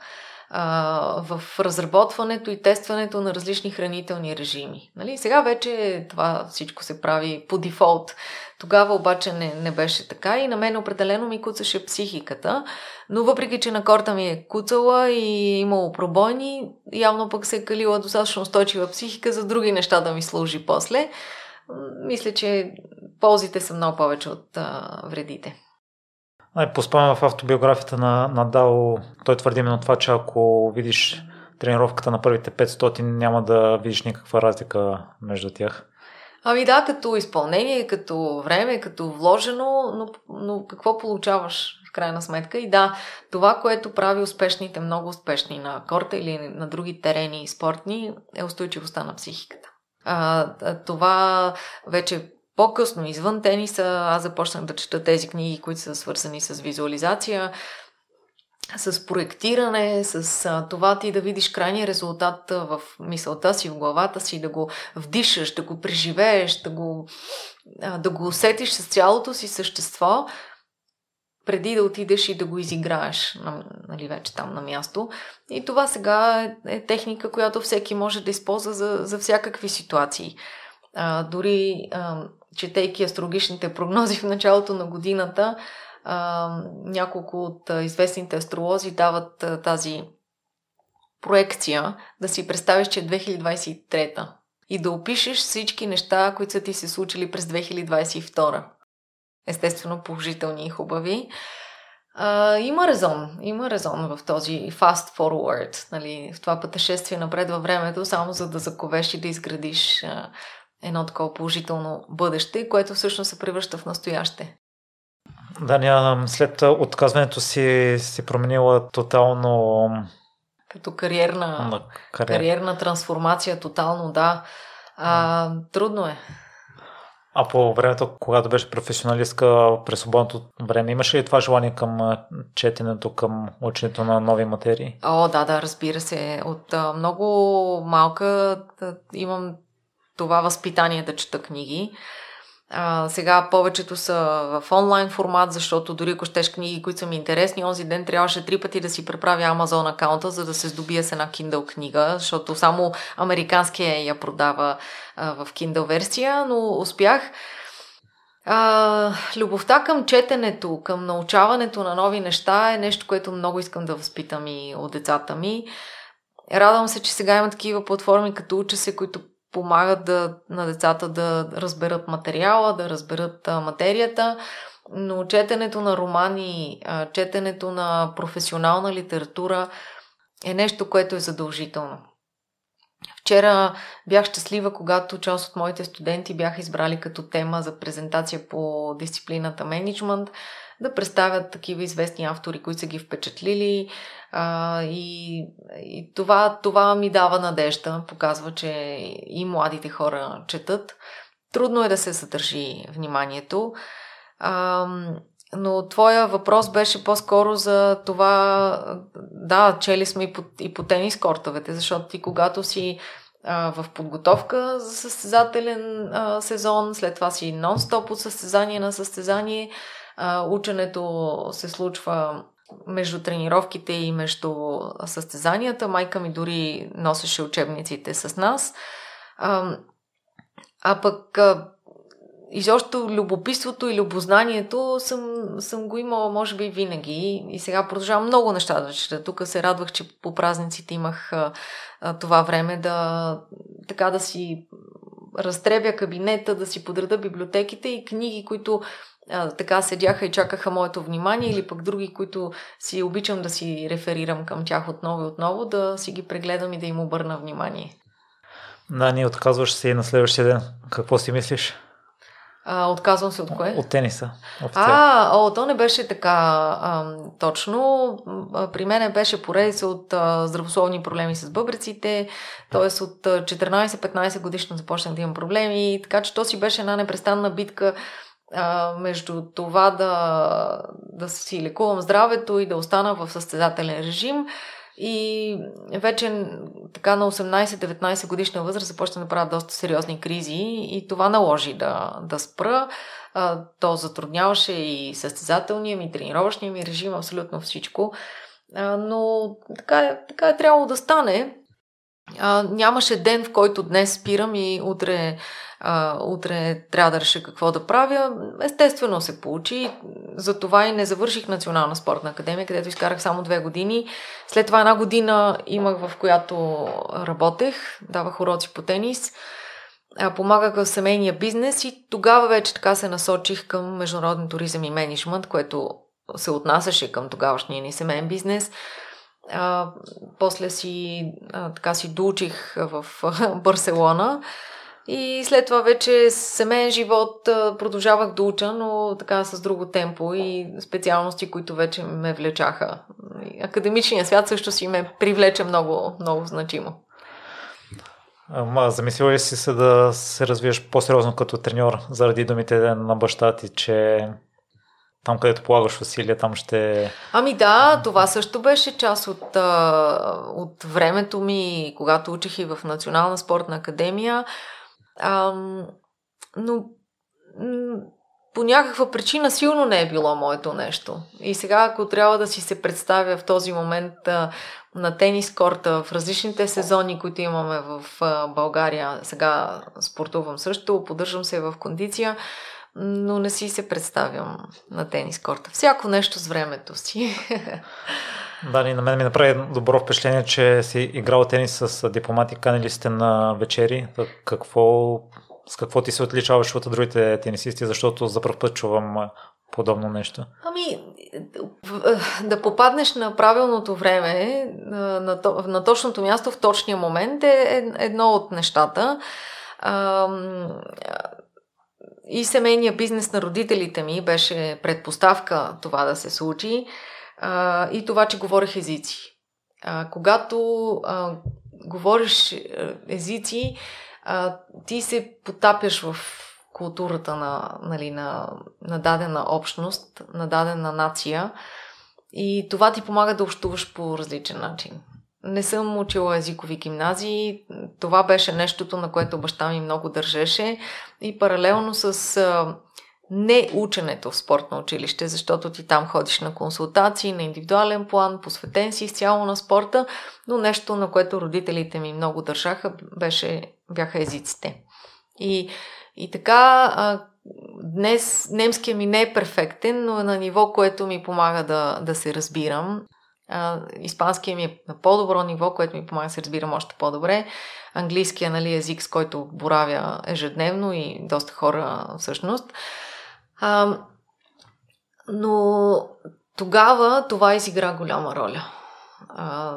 в разработването и тестването на различни хранителни режими. Нали? Сега вече това всичко се прави по дефолт. Тогава обаче не, не беше така и на мен определено ми куцаше психиката, но въпреки, че на корта ми е куцала и имало пробойни, явно пък се е калила достатъчно устойчива психика за други неща да ми служи после. Мисля, че ползите са много повече от а, вредите. Ай, по в автобиографията на, на Дао, той твърди именно това, че ако видиш тренировката на първите 500, няма да видиш никаква разлика между тях. Ами да, като изпълнение, като време, като вложено, но, но какво получаваш в крайна сметка? И да, това, което прави успешните, много успешни на корта или на други терени спортни, е устойчивостта на психиката. А, това вече по-късно, извън тениса, аз започнах да чета тези книги, които са свързани с визуализация, с проектиране, с а, това ти да видиш крайния резултат в мисълта си, в главата си, да го вдишаш, да го преживееш, да го, а, да го усетиш с цялото си същество, преди да отидеш и да го изиграеш, нали, вече там на място. И това сега е, е техника, която всеки може да използва за, за всякакви ситуации. А, дори а, четейки астрологичните прогнози в началото на годината, а, няколко от а, известните астролози дават а, тази проекция да си представиш, че е 2023 и да опишеш всички неща, които са ти се случили през 2022. Естествено, положителни и хубави. А, има резон, има резон в този fast forward, нали, в това пътешествие напред във времето, само за да заковеш и да изградиш а, едно такова положително бъдеще, което всъщност се превръща в настояще. Даня, след отказването си си променила тотално... Като кариерна, кариер. кариерна трансформация, тотално, да. А, трудно е. А по времето, когато беше професионалистка през свободното време, имаше ли това желание към четенето, към ученето на нови материи? О, да, да, разбира се. От а, много малка да, имам това възпитание да чета книги. А, сега повечето са в онлайн формат, защото дори ако щеш книги, които са ми интересни, онзи ден трябваше три пъти да си преправя Amazon акаунта, за да се здобия с една Kindle книга, защото само американския я продава а, в Kindle версия, но успях. А, любовта към четенето, към научаването на нови неща е нещо, което много искам да възпитам и от децата ми. Радвам се, че сега има такива платформи като Уча се, които помагат да, на децата да разберат материала, да разберат а, материята, но четенето на романи, а, четенето на професионална литература е нещо, което е задължително. Вчера бях щастлива, когато част от моите студенти бяха избрали като тема за презентация по дисциплината менеджмент да представят такива известни автори, които са ги впечатлили. А, и и това, това ми дава надежда, показва, че и младите хора четат. Трудно е да се съдържи вниманието. А, но твоя въпрос беше по-скоро за това, да, чели сме и по, и по тенис кортовете, защото ти когато си в подготовка за състезателен а, сезон, след това си нон-стоп от състезание на състезание, ученето се случва между тренировките и между състезанията. Майка ми дори носеше учебниците с нас. А, а пък а, изобщо любопитството и любознанието съм, съм го имала, може би, винаги. И сега продължавам много неща да чета. Тук се радвах, че по празниците имах а, а, това време да така да си разтребя кабинета, да си подреда библиотеките и книги, които а, така седяха и чакаха моето внимание, или пък други, които си обичам да си реферирам към тях отново и отново, да си ги прегледам и да им обърна внимание. Да, ние отказваш се и на следващия ден. Какво си мислиш? А, отказвам се от кое? От тениса. А, о, то не беше така а, точно. При мен беше поредица от а, здравословни проблеми с бъбреците, т.е. от 14-15 годишно започнах да имам проблеми, така че то си беше една непрестанна битка между това да, да си лекувам здравето и да остана в състезателен режим. И вече така на 18-19 годишна възраст започна да правя доста сериозни кризи и това наложи да, да спра. А, то затрудняваше и състезателния ми, тренировъчния ми режим, абсолютно всичко. А, но така, е, така е трябвало да стане. А, нямаше ден, в който днес спирам и утре а, утре трябва да реша какво да правя. Естествено се получи. Затова и не завърших Национална спортна академия, където изкарах само две години. След това една година имах, в която работех, давах уроци по тенис, помагах в семейния бизнес и тогава вече така се насочих към международен туризъм и менеджмент, което се отнасяше към тогавашния ни семейен бизнес. А, после си, а, така си доучих в Барселона и след това вече семейен живот продължавах да уча, но така с друго темпо и специалности, които вече ме влечаха. Академичният свят също си ме привлече много, много значимо. Ама, замислила ли си се да се развиеш по-сериозно като треньор заради думите на баща ти, че там, където полагаш усилия, там ще... Ами да, това също беше част от, от времето ми, когато учих и в Национална спортна академия. Ам, но по някаква причина силно не е било моето нещо. И сега, ако трябва да си се представя в този момент а, на тенис корта, в различните сезони, които имаме в а, България, сега спортувам също, поддържам се в кондиция, но не си се представям на тенис корта. Всяко нещо с времето си. Да, и на мен ми направи добро впечатление, че си играл тенис с дипломати, канили сте на вечери. Какво, с какво ти се отличаваш от другите тенисисти, защото за първ път чувам подобно нещо? Ами, да попаднеш на правилното време, на, на, точното място в точния момент е едно от нещата. И семейния бизнес на родителите ми беше предпоставка това да се случи а, и това, че говорех езици. А, когато а, говориш езици, а, ти се потапяш в културата на, нали, на, на дадена общност, на дадена нация и това ти помага да общуваш по различен начин. Не съм учила езикови гимназии. Това беше нещото, на което баща ми много държеше. И паралелно с не ученето в спортно училище, защото ти там ходиш на консултации, на индивидуален план, посветен си изцяло на спорта, но нещо, на което родителите ми много държаха, беше, бяха езиците. И, и така, а, днес немския ми не е перфектен, но е на ниво, което ми помага да, да се разбирам. А, испанския ми е на по-добро ниво, което ми помага да се разбирам още по-добре. Английския нали, език, с който боравя ежедневно и доста хора всъщност. А, но тогава това изигра голяма роля. А,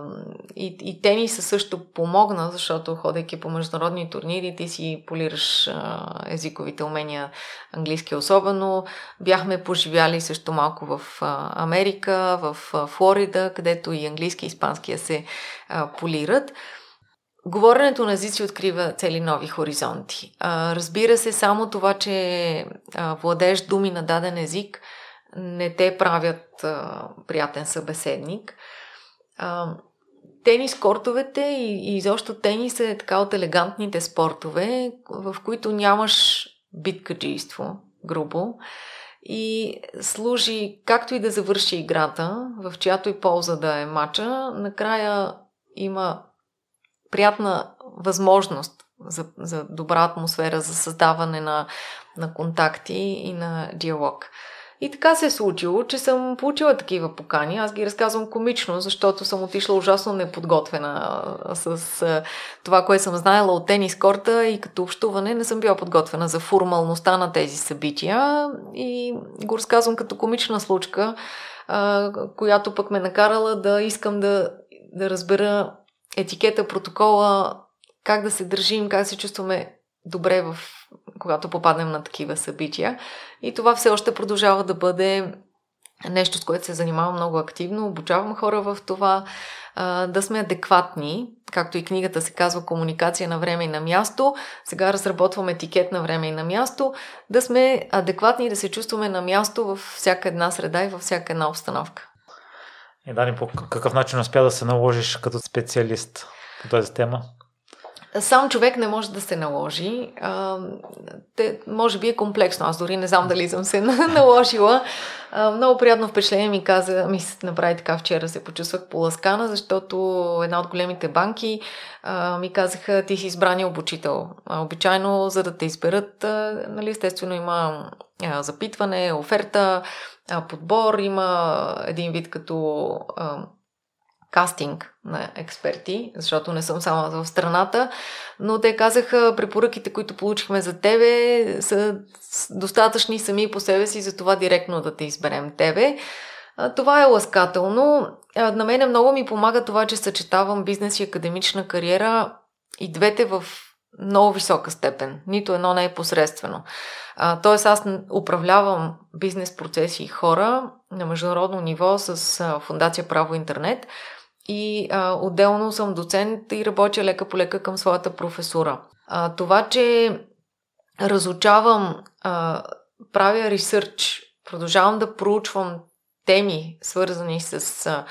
и, и тениса също помогна, защото ходейки по международни турнири, ти си полираш а, езиковите умения, английски особено. Бяхме поживяли също малко в а, Америка, в а, Флорида, където и английски и испанския се а, полират. Говоренето на езици открива цели нови хоризонти. А, разбира се, само това, че а, владееш думи на даден език, не те правят а, приятен събеседник. А, тенис кортовете и, и изобщо тенис е така от елегантните спортове, в които нямаш биткаджийство, грубо, и служи както и да завърши играта, в чиято и полза да е мача, накрая има приятна възможност за, за добра атмосфера, за създаване на, на контакти и на диалог. И така се е случило, че съм получила такива покани. Аз ги разказвам комично, защото съм отишла ужасно неподготвена с това, което съм знаела от тенис корта и като общуване не съм била подготвена за формалността на тези събития и го разказвам като комична случка, която пък ме накарала да искам да, да разбера етикета, протокола, как да се държим, как да се чувстваме добре в когато попаднем на такива събития. И това все още продължава да бъде нещо, с което се занимавам много активно. Обучавам хора в това да сме адекватни, както и книгата се казва комуникация на време и на място. Сега разработвам етикет на време и на място. Да сме адекватни и да се чувстваме на място във всяка една среда и във всяка една обстановка. И Дани, по какъв начин успя да се наложиш като специалист по тази тема? Сам човек не може да се наложи. А, те, може би е комплексно. Аз дори не знам дали съм се наложила. А, много приятно впечатление ми каза, ми се направи така вчера, се почувствах поласкана, защото една от големите банки а, ми казаха, ти си избрани обучител. А, обичайно, за да те изберат, а, нали, естествено има а, запитване, оферта, а, подбор, има един вид като а, кастинг на експерти, защото не съм само в страната, но те казаха, препоръките, които получихме за тебе, са достатъчни сами по себе си, за това директно да те изберем тебе. Това е ласкателно. На мен много ми помага това, че съчетавам бизнес и академична кариера и двете в много висока степен. Нито едно не е посредствено. тоест аз управлявам бизнес процеси и хора на международно ниво с Фундация Право Интернет – и а, отделно съм доцент и работя лека по лека към своята професура. А, това, че разучавам, а, правя ресърч, продължавам да проучвам теми, свързани с а,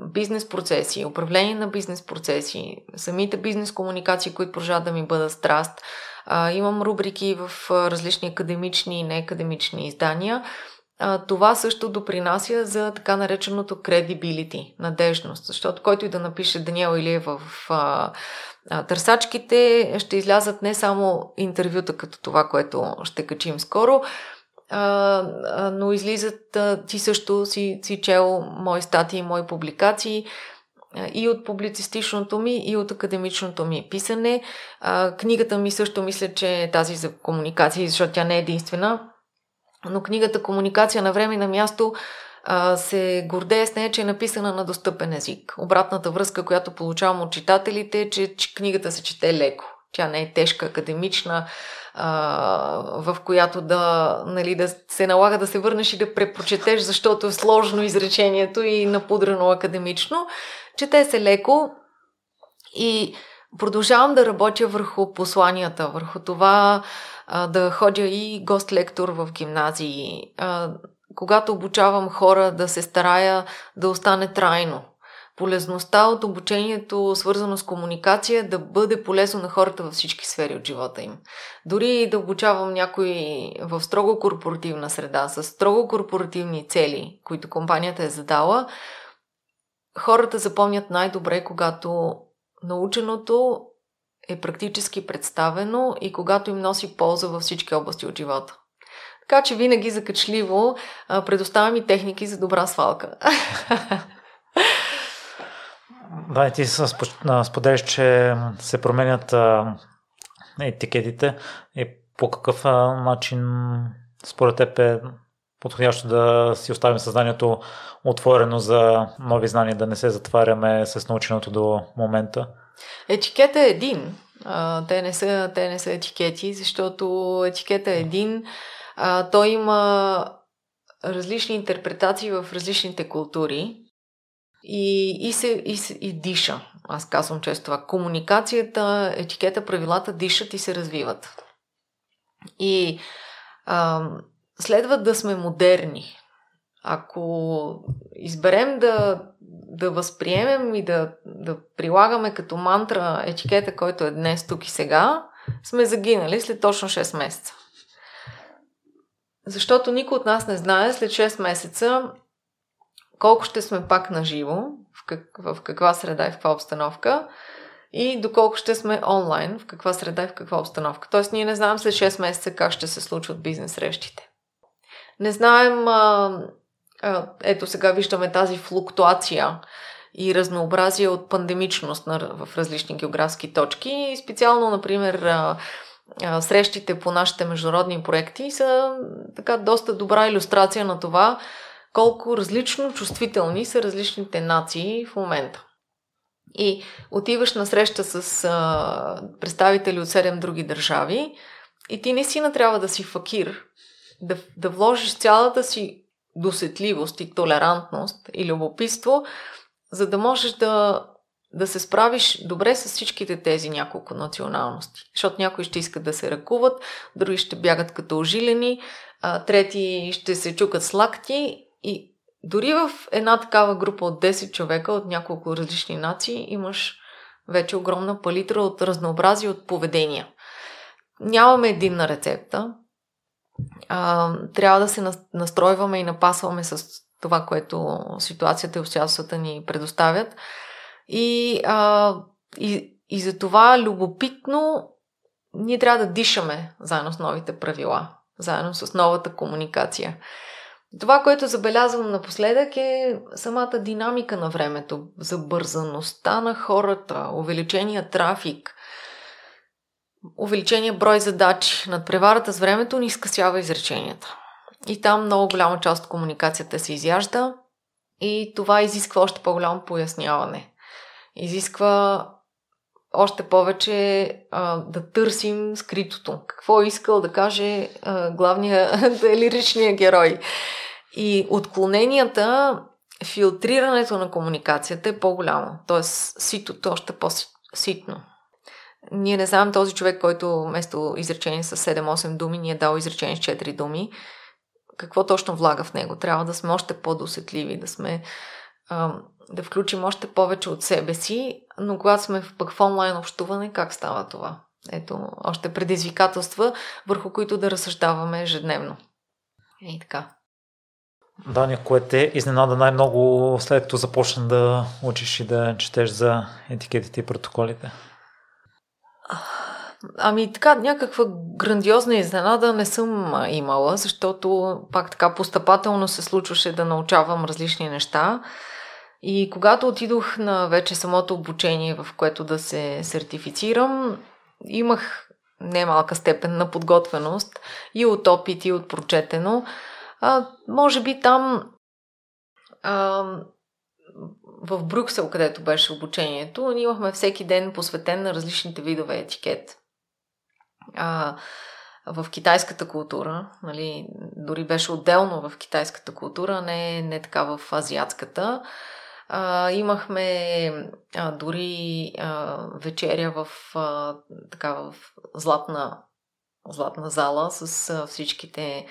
бизнес процеси, управление на бизнес процеси, самите бизнес комуникации, които продължават да ми бъдат страст. А, имам рубрики в различни академични и неакадемични издания а, това също допринася за така нареченото credibility, надежност, защото който и да напише Даниел Илиева в а, а, търсачките, ще излязат не само интервюта като това, което ще качим скоро, а, а, но излизат, а, ти също си, си чел мои статии, мои публикации, и от публицистичното ми, и от академичното ми писане. А, книгата ми също мисля, че е тази за комуникации, защото тя не е единствена но книгата Комуникация на време и на място се гордее с нея, че е написана на достъпен език. Обратната връзка, която получавам от читателите е, че, че книгата се чете леко. Тя не е тежка, академична, а, в която да, нали, да се налага да се върнеш и да препрочетеш, защото е сложно изречението и напудрено академично. Чете се леко и продължавам да работя върху посланията, върху това а, да ходя и гост-лектор в гимназии, а, когато обучавам хора да се старая да остане трайно. Полезността от обучението, свързано с комуникация, да бъде полезно на хората във всички сфери от живота им. Дори да обучавам някой в строго корпоративна среда, с строго корпоративни цели, които компанията е задала, хората запомнят най-добре, когато наученото е практически представено и когато им носи полза във всички области от живота. Така че винаги закачливо предоставям и техники за добра свалка. Да, ти споделяш, че се променят етикетите и по какъв начин според теб е подходящо да си оставим съзнанието отворено за нови знания, да не се затваряме с наученото до момента? Етикета е един. Те, не са, те не са етикети, защото етикета е един. Той има различни интерпретации в различните култури и, и, се, и, и диша. Аз казвам често това. Комуникацията, етикета, правилата дишат и се развиват. И а, следва да сме модерни. Ако изберем да, да възприемем и да, да прилагаме като мантра етикета, който е днес, тук и сега, сме загинали след точно 6 месеца. Защото никой от нас не знае след 6 месеца колко ще сме пак на живо, в, как, в каква среда и в каква обстановка и доколко ще сме онлайн, в каква среда и в каква обстановка. Тоест ние не знаем след 6 месеца как ще се случват бизнес срещите. Не знаем, а, а, ето сега виждаме тази флуктуация и разнообразие от пандемичност на, в различни географски точки. И специално, например, а, а, срещите по нашите международни проекти са така доста добра иллюстрация на това, колко различно чувствителни са различните нации в момента. И отиваш на среща с а, представители от 7 други държави и ти наистина трябва да си факир, да, да вложиш цялата си досетливост и толерантност и любопитство, за да можеш да, да се справиш добре с всичките тези няколко националности. Защото някои ще искат да се ръкуват, други ще бягат като ожилени, а, трети ще се чукат с лакти и дори в една такава група от 10 човека от няколко различни нации имаш вече огромна палитра от разнообразие от поведения. Нямаме единна рецепта. А, трябва да се настройваме и напасваме с това, което ситуацията и обстоятелствата ни предоставят. И, а, и, и за това любопитно ние трябва да дишаме заедно с новите правила, заедно с новата комуникация. Това, което забелязвам напоследък е самата динамика на времето, забързаността на хората, увеличения трафик, увеличения брой задачи. Над преварата с времето ни скъсява изреченията. И там много голяма част от комуникацията се изяжда и това изисква още по-голямо поясняване. Изисква още повече а, да търсим скритото. Какво е искал да каже а, главния лиричния герой. И отклоненията, филтрирането на комуникацията е по-голямо. Тоест, ситото е още по-ситно. Ние не знаем този човек, който вместо изречение с 7-8 думи ни е дал изречение с 4 думи. Какво точно влага в него? Трябва да сме още по-досетливи, да сме да включим още повече от себе си, но когато сме пък в онлайн общуване, как става това? Ето, още предизвикателства, върху които да разсъждаваме ежедневно. И така. Дани, кое те изненада най-много след като започна да учиш и да четеш за етикетите и протоколите? Ами така, някаква грандиозна изненада не съм имала, защото пак така постъпателно се случваше да научавам различни неща. И когато отидох на вече самото обучение, в което да се сертифицирам, имах немалка степен на подготвеност и от опит, и от прочетено. А, може би там а, в Брюксел, където беше обучението, ние имахме всеки ден посветен на различните видове етикет. А, в китайската култура, нали, дори беше отделно в китайската култура, не, не така в азиатската. А, имахме а, дори а, вечеря в, а, така, в златна, златна зала с а, всичките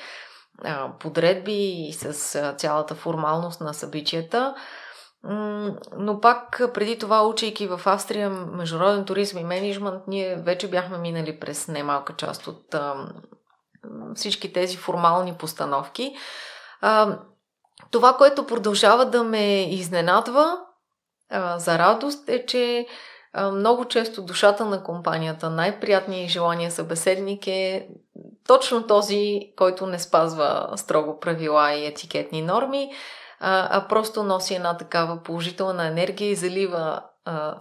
а, подредби и с а, цялата формалност на събитията. Но пак преди това, учейки в Австрия международен туризъм и менеджмент, ние вече бяхме минали през немалка част от а, всички тези формални постановки. А, това, което продължава да ме изненадва а, за радост е, че а, много често душата на компанията, най-приятният желания събеседник е точно този, който не спазва строго правила и етикетни норми, а, а просто носи една такава положителна енергия и залива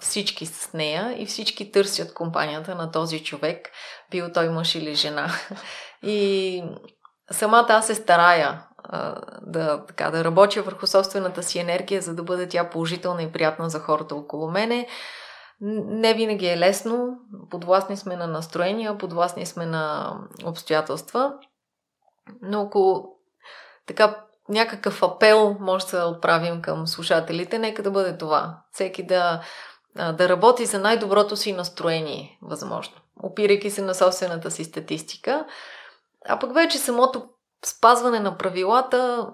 всички с нея и всички търсят компанията на този човек, бил той мъж или жена. И самата аз се старая да, така, да работя върху собствената си енергия, за да бъде тя положителна и приятна за хората около мене. Не винаги е лесно. Подвластни сме на настроения, подвластни сме на обстоятелства. Но ако така някакъв апел може да отправим към слушателите, нека да бъде това. Всеки да, да работи за най-доброто си настроение, възможно. Опирайки се на собствената си статистика. А пък вече самото спазване на правилата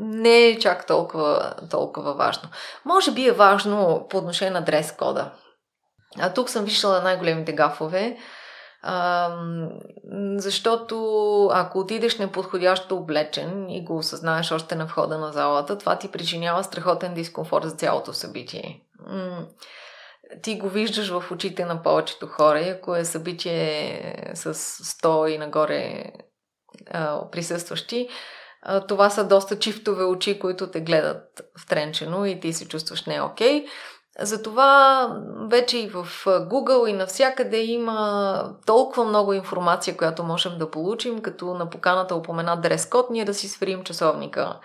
не е чак толкова, толкова важно. Може би е важно по отношение на дрес кода. А тук съм виждала най-големите гафове, а, защото ако отидеш неподходящо облечен и го осъзнаеш още на входа на залата, това ти причинява страхотен дискомфорт за цялото събитие. Ти го виждаш в очите на повечето хора и ако е събитие с 100 и нагоре присъстващи, това са доста чифтове очи, които те гледат втренчено и ти се чувстваш не окей. Okay. Затова вече и в Google и навсякъде има толкова много информация, която можем да получим, като на поканата упоменат дрес-код, ние да си сверим часовника.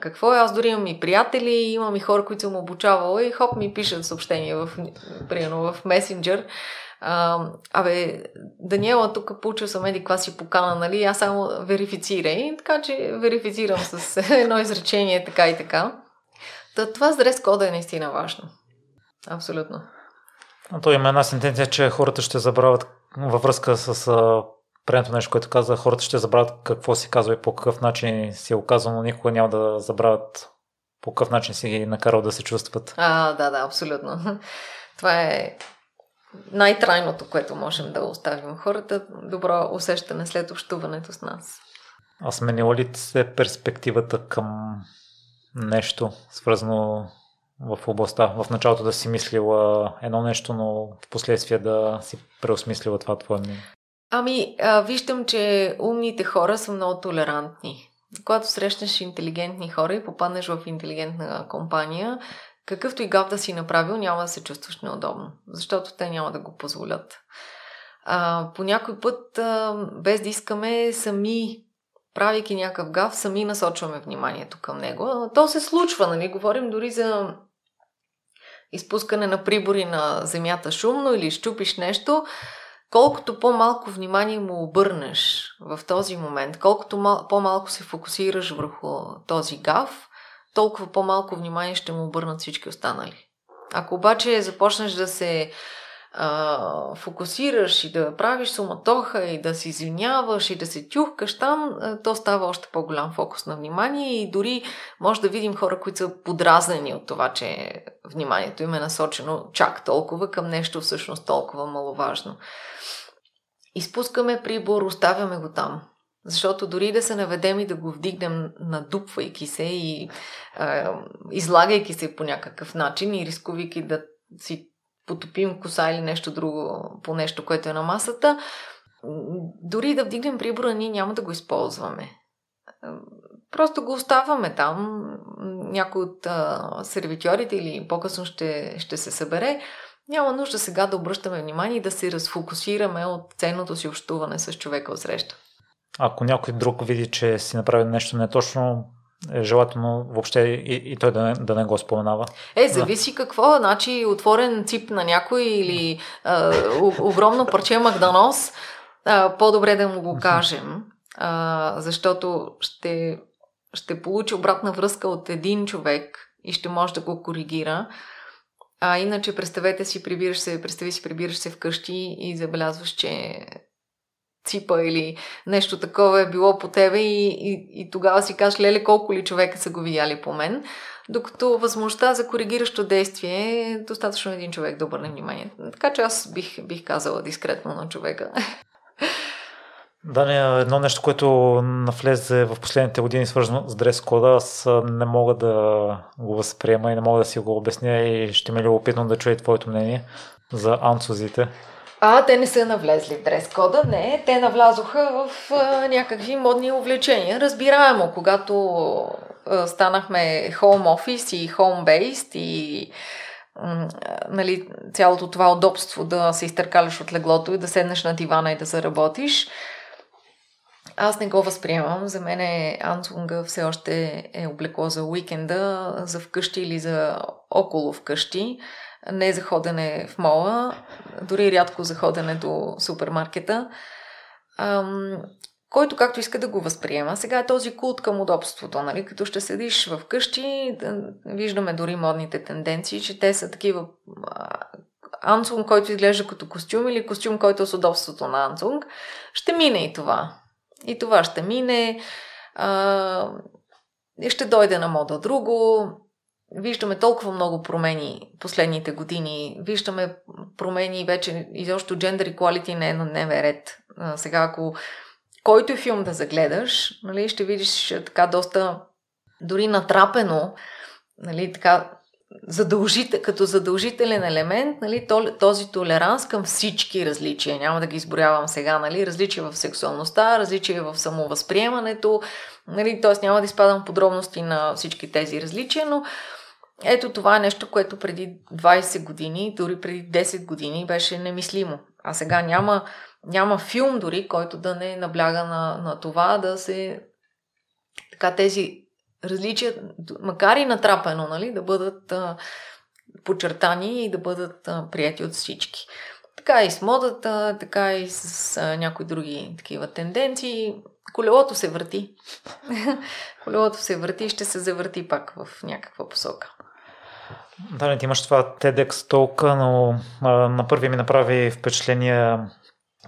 Какво е? Аз дори имам и приятели, имам и хора, които съм обучавала и хоп ми пишат съобщения в, примерно в месенджер. А, абе, Даниела, тук получил съм еди каква си покана, нали? Аз само верифицирай. Така че верифицирам с едно изречение така и така. Та, това с дрес кода е наистина важно. Абсолютно. А то има една сентенция, че хората ще забравят във връзка с предното нещо, което каза, хората ще забравят какво си казва и по какъв начин си е оказано, но никога няма да забравят по какъв начин си ги накарал да се чувстват. А, да, да, абсолютно. Това е най-трайното, което можем да оставим хората. Добро усещане след общуването с нас. А сменила ли се перспективата към нещо, свързано в областта. В началото да си мислила едно нещо, но в последствие да си преосмислила това твое мнение. Ами, а, виждам, че умните хора са много толерантни. Когато срещнеш интелигентни хора и попаднеш в интелигентна компания, какъвто и гав да си направил, няма да се чувстваш неудобно, защото те няма да го позволят. А, по някой път, а, без да искаме, сами правейки някакъв гав, сами насочваме вниманието към него. То се случва, нали? Говорим дори за изпускане на прибори на земята шумно или щупиш нещо. Колкото по-малко внимание му обърнеш в този момент, колкото мал- по-малко се фокусираш върху този гав, толкова по-малко внимание ще му обърнат всички останали. Ако обаче започнеш да се а, фокусираш и да правиш суматоха и да се извиняваш и да се тюхкаш там, то става още по-голям фокус на внимание и дори може да видим хора, които са подразнени от това, че вниманието им е насочено чак толкова към нещо всъщност толкова маловажно. Изпускаме прибор, оставяме го там. Защото дори да се наведем и да го вдигнем, надупвайки се и а, излагайки се по някакъв начин и рискувайки да си потопим коса или нещо друго по нещо, което е на масата, дори да вдигнем прибора, ние няма да го използваме. Просто го оставаме там. Някой от а, сервитьорите или по-късно ще, ще се събере. Няма нужда сега да обръщаме внимание и да се разфокусираме от ценното си общуване с човека от среща. Ако някой друг види, че си направи нещо неточно, е желателно въобще и, и той да не, да не го споменава. Е, зависи да. какво. Значи отворен цип на някой или а, огромно парче Макдонос, а, по-добре да му го кажем, а, защото ще, ще получи обратна връзка от един човек и ще може да го коригира. А иначе представете си, прибираш се, представи си, прибираш се вкъщи и забелязваш, че ципа или нещо такова е било по тебе и, и, и тогава си кажеш, леле, колко ли човека са го видяли по мен. Докато възможността за коригиращо действие е достатъчно един човек да обърне внимание. Така че аз бих, бих казала дискретно на човека. Да, не, едно нещо, което навлезе в последните години, свързано с дрес кода, аз не мога да го възприема и не мога да си го обясня и ще ми е любопитно да чуя твоето мнение за анцузите. А, те не са навлезли в дрес-кода, не. Те навлязоха в а, някакви модни увлечения. Разбираемо, когато а, станахме home office и home based и м, нали, цялото това удобство да се изтъркаляш от леглото и да седнеш на дивана и да заработиш, аз не го възприемам. За мен е Ансунга все още е облекло за уикенда, за вкъщи или за около вкъщи не за ходене в мола, дори рядко за ходене до супермаркета, ам, който както иска да го възприема. Сега е този култ към удобството, нали? като ще седиш в къщи, да, виждаме дори модните тенденции, че те са такива Ансунг, който изглежда като костюм или костюм, който е с удобството на Ансунг, ще мине и това. И това ще мине. А, ще дойде на мода друго. Виждаме толкова много промени последните години. Виждаме промени вече изобщо gender equality не е на дневен ред. А, сега, ако който и филм да загледаш, нали, ще видиш така доста дори натрапено, нали, така задължител, като задължителен елемент нали, този толеранс към всички различия. Няма да ги изборявам сега. Нали, различия в сексуалността, различия в самовъзприемането. Нали, т.е. няма да изпадам подробности на всички тези различия, но ето това е нещо, което преди 20 години, дори преди 10 години беше немислимо. А сега няма, няма филм дори, който да не набляга на, на това да се така тези различия, макар и натрапено, нали, да бъдат а, подчертани и да бъдат а, прияти от всички. Така и с модата, така и с а, някои други такива тенденции. Колелото се върти. Колелото се върти и ще се завърти пак в някаква посока. Да, не ти имаш това TEDx толка, но а, на първи ми направи впечатление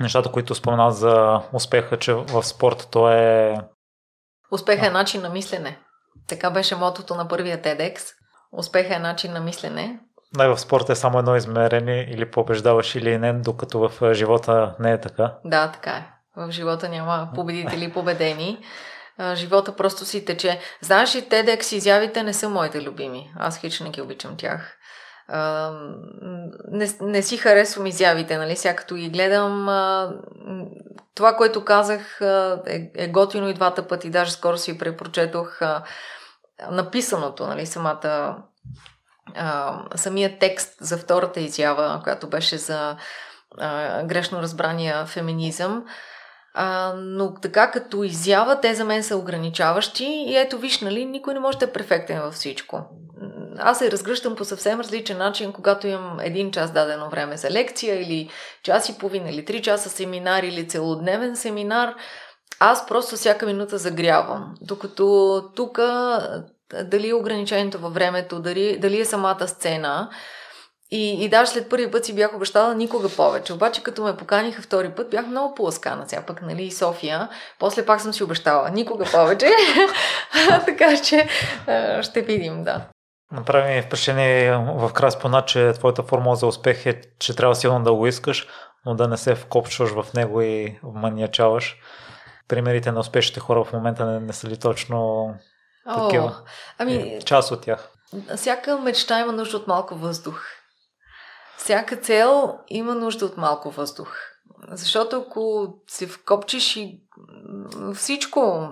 нещата, които спомена за успеха, че в спорта то е... Успеха е начин на мислене. Така беше мотото на първия TEDx. Успеха е начин на мислене. Най в спорта е само едно измерение или побеждаваш или не, докато в живота не е така. Да, така е. В живота няма победители и победени. Живота просто си тече. Знаеш ли, TEDx изявите не са моите любими. Аз хич не ги обичам тях. не, не си харесвам изявите, нали? Сега като ги гледам, това, което казах, е, е готино и двата пъти. Даже скоро си препрочетох написаното, нали, самата а, самия текст за втората изява, която беше за а, грешно разбрания феминизъм. А, но така като изява, те за мен са ограничаващи и ето виж, нали, никой не може да е перфектен във всичко. Аз се разгръщам по съвсем различен начин, когато имам един час дадено време за лекция или час и половина или три часа семинар или целодневен семинар – аз просто всяка минута загрявам. Докато тук дали е ограничението във времето, дали, дали е самата сцена. И, и даже след първи път си бях обещала никога повече. Обаче като ме поканиха втори път, бях много поласкана. Сега пък, нали, София. После пак съм си обещала никога повече. така че ще видим, да. Направи ми впечатление в край спона, че твоята формула за успех е, че трябва силно да го искаш, но да не се вкопчваш в него и маниачаваш примерите на успешните хора в момента не, не са ли точно О, такива? Ами, е, част от тях. Всяка мечта има нужда от малко въздух. Всяка цел има нужда от малко въздух. Защото ако се вкопчиш и всичко,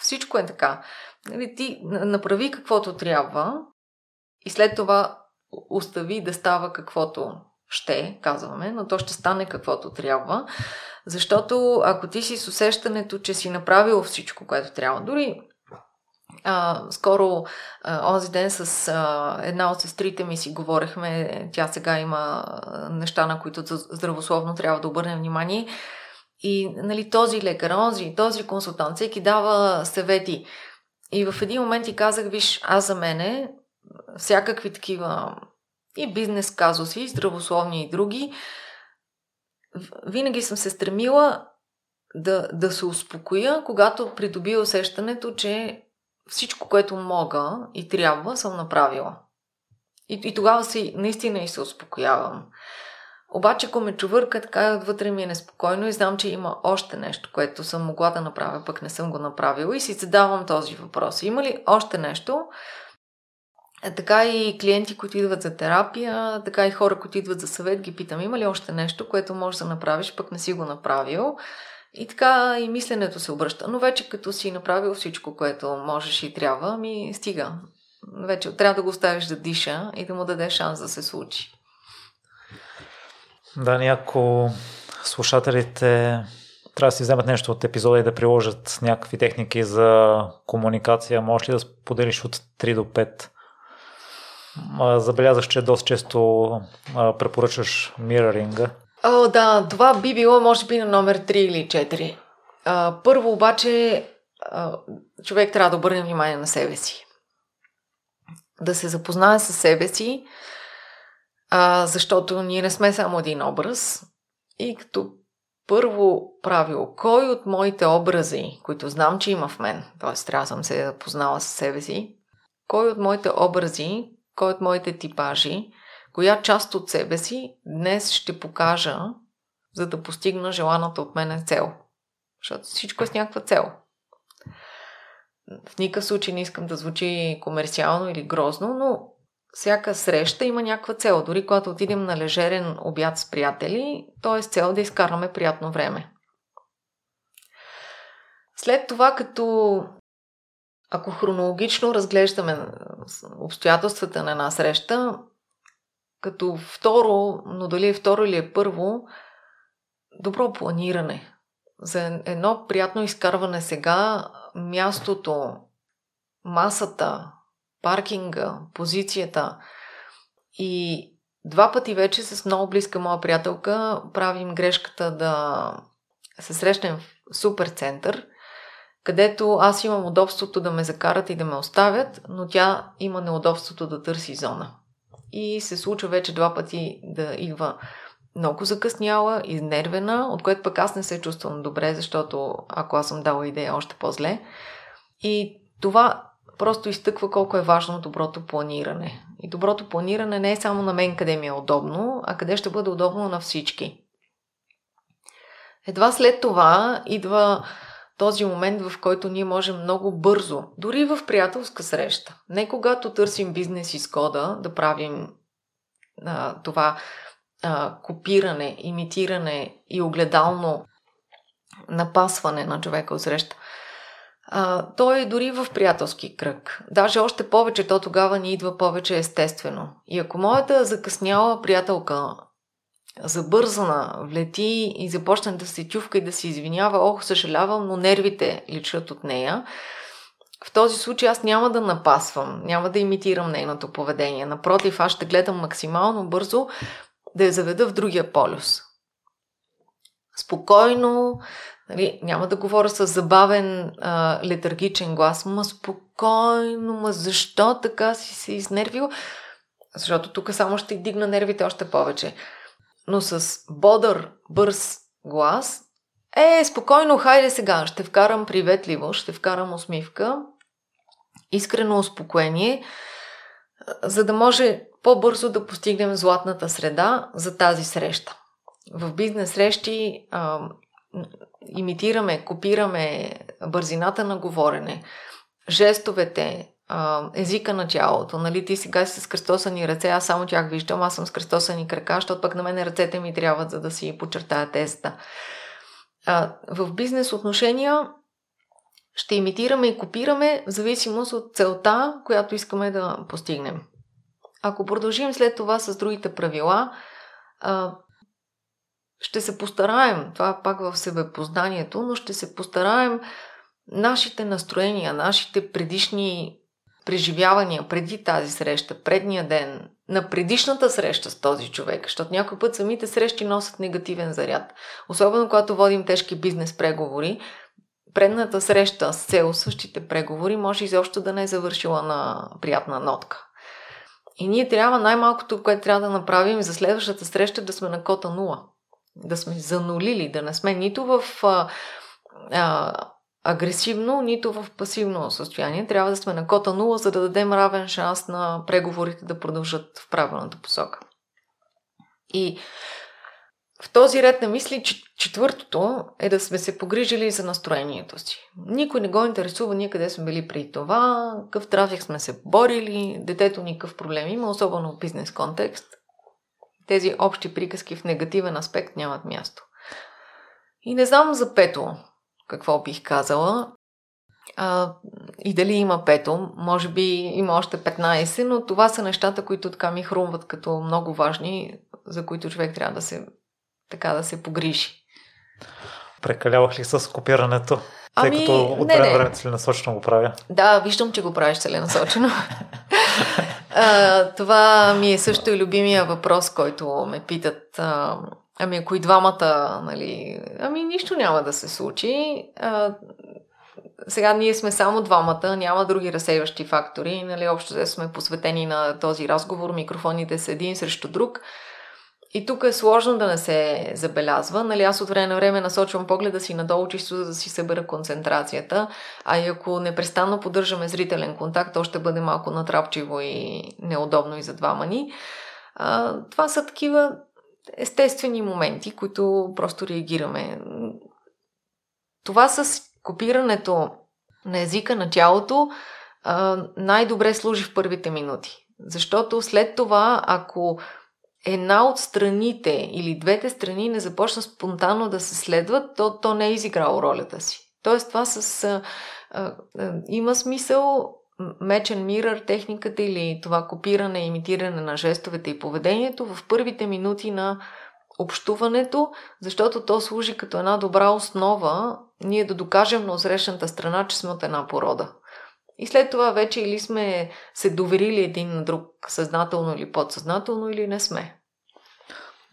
всичко е така. Нали, ти направи каквото трябва и след това остави да става каквото ще, казваме, но то ще стане каквото трябва. Защото ако ти си с усещането, че си направил всичко, което трябва, дори а, скоро, а, онзи ден с а, една от сестрите ми си говорихме, тя сега има неща, на които здравословно трябва да обърнем внимание. И нали, този лекар, онзи, този консултант, всеки дава съвети. И в един момент ти казах, виж, аз за мене всякакви такива и бизнес казуси, и здравословни и други, винаги съм се стремила да, да се успокоя, когато придобия усещането, че всичко, което мога и трябва, съм направила. И, и тогава си наистина и се успокоявам. Обаче, ако ме чувърка, така отвътре ми е неспокойно и знам, че има още нещо, което съм могла да направя, пък не съм го направила и си задавам този въпрос. Има ли още нещо, е, така и клиенти, които идват за терапия, така и хора, които идват за съвет, ги питам, има ли още нещо, което можеш да направиш, пък не си го направил. И така и мисленето се обръща. Но вече като си направил всичко, което можеш и трябва, ми стига. Вече трябва да го оставиш да диша и да му дадеш шанс да се случи. Да, ако слушателите трябва да си вземат нещо от епизода и да приложат някакви техники за комуникация, може ли да споделиш от 3 до 5 Забелязах, че доста често препоръчаш мираринга. О, да, това би било може би на номер 3 или 4. А, първо обаче а, човек трябва да обърне внимание на себе си. Да се запознае с себе си, а, защото ние не сме само един образ. И като първо правило, кой от моите образи, които знам, че има в мен, т.е. трябва съм се да познала с себе си, кой от моите образи, кой от моите типажи, коя част от себе си днес ще покажа, за да постигна желаната от мене цел. Защото всичко е с някаква цел. В никакъв случай не искам да звучи комерциално или грозно, но всяка среща има някаква цел. Дори когато отидем на лежерен обяд с приятели, то е с цел да изкараме приятно време. След това, като ако хронологично разглеждаме обстоятелствата на една среща, като второ, но дали е второ или е първо, добро планиране. За едно приятно изкарване сега, мястото, масата, паркинга, позицията. И два пъти вече с много близка моя приятелка правим грешката да се срещнем в супер център, където аз имам удобството да ме закарат и да ме оставят, но тя има неудобството да търси зона. И се случва вече два пъти да идва много закъсняла, изнервена, от което пък аз не се чувствам добре, защото ако аз съм дала идея, още по-зле. И това просто изтъква колко е важно доброто планиране. И доброто планиране не е само на мен къде ми е удобно, а къде ще бъде удобно на всички. Едва след това идва този момент, в който ние можем много бързо, дори в приятелска среща, не когато търсим бизнес изхода, да правим а, това а, копиране, имитиране и огледално напасване на човека от среща. А, той е дори в приятелски кръг. Даже още повече, то тогава ни идва повече естествено. И ако моята закъсняла приятелка забързана влети и започне да се чувка и да се извинява, ох, съжалявам, но нервите личат от нея, в този случай аз няма да напасвам, няма да имитирам нейното поведение. Напротив, аз ще гледам максимално бързо да я заведа в другия полюс. Спокойно, нали, няма да говоря с забавен а, летаргичен глас, ма спокойно, ма защо така си се изнервил? Защото тук само ще дигна нервите още повече. Но с бодър, бърз глас, е, спокойно, хайде сега, ще вкарам приветливо, ще вкарам усмивка, искрено успокоение, за да може по-бързо да постигнем златната среда за тази среща. В бизнес срещи а, имитираме, копираме бързината на говорене, жестовете, а, езика на тялото. Нали, ти сега си с кръстосани ръце, аз само тях виждам, аз съм с кръстосани крака, защото пък на мен ръцете ми трябват, за да си подчертая тезата. А, в бизнес отношения ще имитираме и копираме в зависимост от целта, която искаме да постигнем. Ако продължим след това с другите правила, а, ще се постараем, това пак в себепознанието, но ще се постараем нашите настроения, нашите предишни преживявания преди тази среща, предния ден, на предишната среща с този човек, защото някой път самите срещи носят негативен заряд. Особено когато водим тежки бизнес преговори, предната среща с цел същите преговори може изобщо да не е завършила на приятна нотка. И ние трябва най-малкото, което трябва да направим за следващата среща, да сме на кота нула. Да сме занулили, да не сме нито в а, а, агресивно, нито в пасивно състояние. Трябва да сме на кота нула, за да дадем равен шанс на преговорите да продължат в правилната посока. И в този ред на мисли, четвъртото е да сме се погрижили за настроението си. Никой не го интересува ние къде сме били при това, какъв трафик сме се борили, детето никакъв проблем има, особено в бизнес контекст. Тези общи приказки в негативен аспект нямат място. И не знам за пето какво бих казала. А, и дали има пето, може би има още 15, но това са нещата, които така ми хрумват като много важни, за които човек трябва да се така да се погрижи. Прекалявах ли с копирането? Ами, тъй като от време време целенасочено го правя. Да, виждам, че го правиш целенасочено. а, това ми е също и любимия въпрос, който ме питат. А, ами ако и двамата, нали, ами нищо няма да се случи. А, сега ние сме само двамата, няма други разсейващи фактори. Нали, общо сме посветени на този разговор, микрофоните са един срещу друг. И тук е сложно да не се забелязва. Нали, аз от време на време насочвам погледа си надолу, чисто за да си събера концентрацията. А и ако непрестанно поддържаме зрителен контакт, то ще бъде малко натрапчиво и неудобно и за двама ни. А, това са такива естествени моменти, които просто реагираме. Това с копирането на езика на тялото най-добре служи в първите минути. Защото след това, ако една от страните или двете страни не започна спонтанно да се следват, то, то не е изиграло ролята си. Тоест това с... А, а, има смисъл мечен мирър техниката или това копиране, имитиране на жестовете и поведението в първите минути на общуването, защото то служи като една добра основа ние да докажем на осрещната страна, че сме от една порода. И след това вече или сме се доверили един на друг съзнателно или подсъзнателно, или не сме.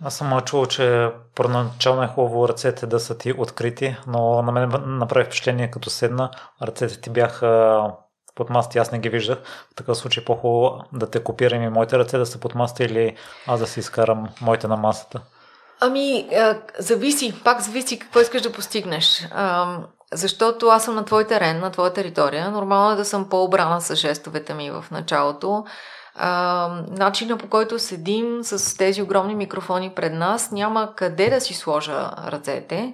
Аз съм чувал, че първоначално е хубаво ръцете да са ти открити, но на мен направи впечатление като седна, ръцете ти бяха под маста, аз не ги виждах. В такъв случай по-хубаво да те копирам и моите ръце да са под маста или аз да си изкарам моите на масата. Ами, зависи, пак зависи какво искаш да постигнеш. Защото аз съм на твой терен, на твоя територия. Нормално е да съм по-обрана с жестовете ми в началото. Начина по който седим с тези огромни микрофони пред нас, няма къде да си сложа ръцете.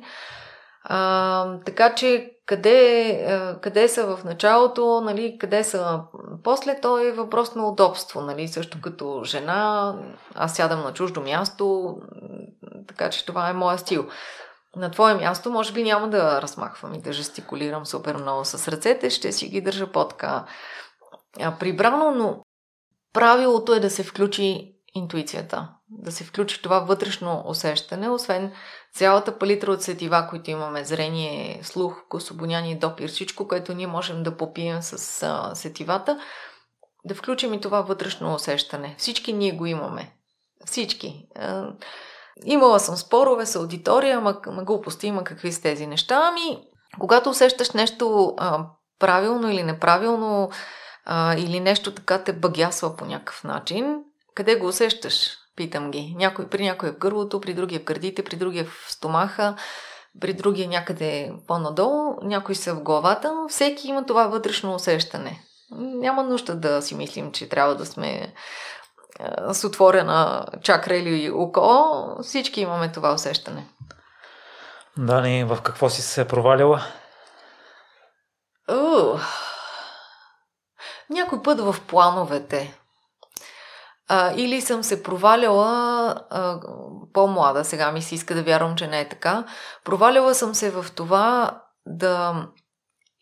А, така че къде, къде са в началото, нали, къде са после, то е въпрос на удобство. Нали, също като жена, аз сядам на чуждо място, така че това е моя стил. На твое място, може би няма да размахвам и да жестикулирам супер много с ръцете, ще си ги държа по-така прибрано, но правилото е да се включи интуицията, да се включи това вътрешно усещане, освен цялата палитра от сетива, които имаме, зрение, слух, вкус, обоняние, допир, всичко, което ние можем да попием с а, сетивата, да включим и това вътрешно усещане. Всички ние го имаме. Всички. Имала съм спорове с аудитория, ама, ама глупости има какви са тези неща. Ами, когато усещаш нещо а, правилно или неправилно, а, или нещо така те багясва по някакъв начин, къде го усещаш? Питам ги. Някой, при някой е в гърлото, при другия в гърдите, при другия в стомаха, при другия някъде по-надолу, някой са в главата, но всеки има това вътрешно усещане. Няма нужда да си мислим, че трябва да сме с отворена чакра или око. Всички имаме това усещане. Дани, в какво си се провалила? Uh, някой път в плановете. А, или съм се проваляла а, по-млада, сега ми се иска да вярвам, че не е така. Проваляла съм се в това да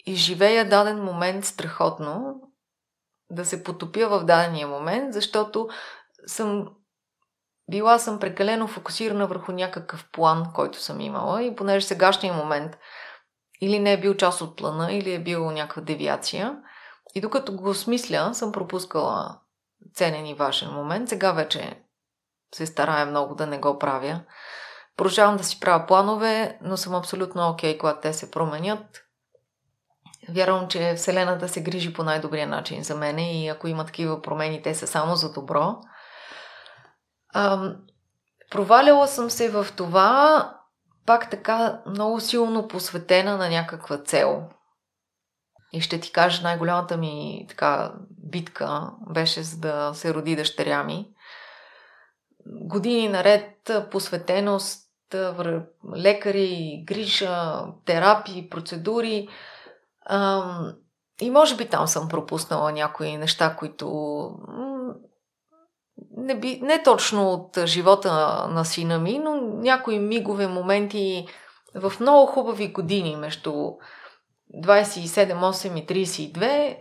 изживея даден момент страхотно, да се потопя в дадения момент, защото съм била съм прекалено фокусирана върху някакъв план, който съм имала и понеже сегашния момент или не е бил част от плана, или е бил някаква девиация. И докато го осмисля, съм пропускала ценен и важен момент. Сега вече се старая много да не го правя. Продължавам да си правя планове, но съм абсолютно окей, okay, когато те се променят. Вярвам, че Вселената се грижи по най-добрия начин за мене и ако има такива промени, те са само за добро. Ам, проваляла съм се в това, пак така много силно посветена на някаква цел. И ще ти кажа, най-голямата ми така битка беше за да се роди дъщеря ми. Години наред посветеност, лекари, грижа, терапии, процедури. И може би там съм пропуснала някои неща, които не, би, не точно от живота на сина ми, но някои мигове, моменти в много хубави години между 27, 8 и 32,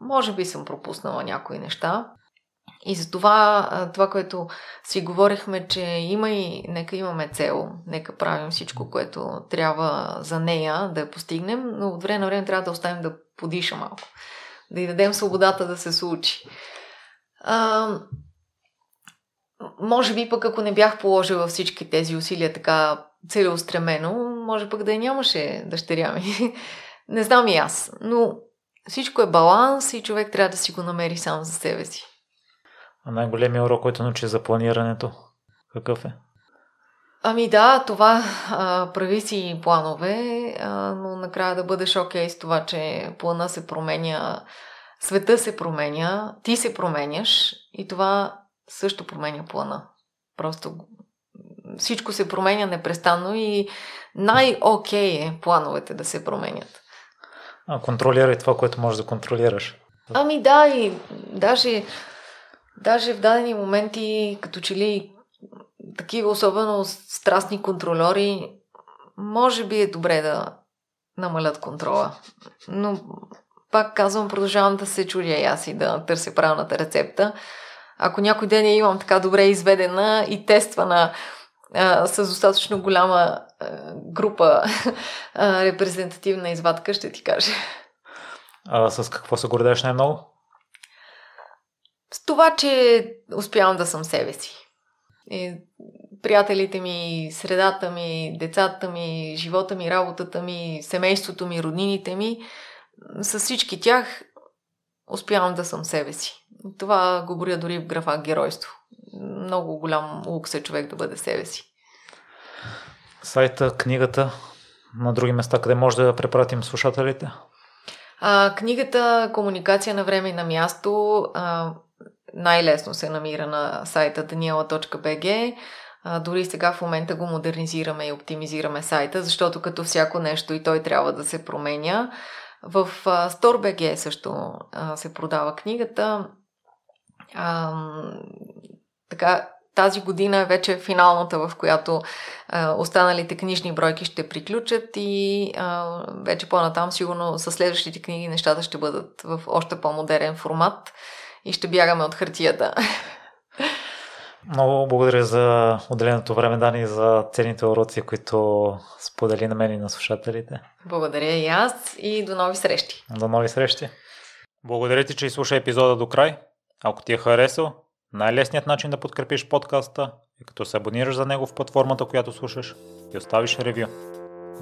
може би съм пропуснала някои неща. И за това, това, което си говорихме, че има и, нека имаме цел, нека правим всичко, което трябва за нея да я постигнем, но от време на време трябва да оставим да подиша малко, да й дадем свободата да се случи. А, може би пък ако не бях положила всички тези усилия така целеустремено, може пък да я нямаше дъщеря ми. Не знам и аз, но всичко е баланс и човек трябва да си го намери сам за себе си. А най-големият урок, който научи за планирането? какъв е? Ами да, това а, прави си планове, а, но накрая да бъдеш окей okay с това, че плана се променя, света се променя, ти се променяш и това също променя плана. Просто всичко се променя непрестанно и най-окей е плановете да се променят. Контролирай това, което можеш да контролираш. Ами да, и даже, даже в дадени моменти, като че ли такива особено страстни контролери, може би е добре да намалят контрола. Но пак казвам, продължавам да се чудя и аз и да търся правилната рецепта. Ако някой ден я имам така добре изведена и тествана а, с достатъчно голяма група а, репрезентативна извадка, ще ти кажа. А с какво се гордееш най-много? С това, че успявам да съм себе си. И приятелите ми, средата ми, децата ми, живота ми, работата ми, семейството ми, роднините ми, с всички тях успявам да съм себе си. Това го боря дори в графа геройство. Много голям лукс е човек да бъде себе си. Сайта, книгата, на други места, къде може да препратим слушателите? А, книгата Комуникация на време и на място а, най-лесно се намира на сайта daniela.bg. А, дори сега в момента го модернизираме и оптимизираме сайта, защото като всяко нещо и той трябва да се променя. В а, StoreBG също а, се продава книгата. А, така, тази година е вече финалната, в която а, останалите книжни бройки ще приключат и а, вече по-натам сигурно с следващите книги нещата ще бъдат в още по-модерен формат и ще бягаме от хартията. Много благодаря за отделеното време, Дани, и за ценните уроци, които сподели на мен и на слушателите. Благодаря и аз и до нови срещи. До нови срещи. Благодаря ти, че изслуша епизода до край. Ако ти е харесал, най-лесният начин да подкрепиш подкаста е като се абонираш за него в платформата, която слушаш и оставиш ревю.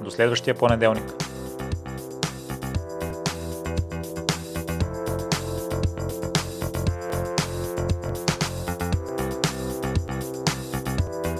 До следващия понеделник.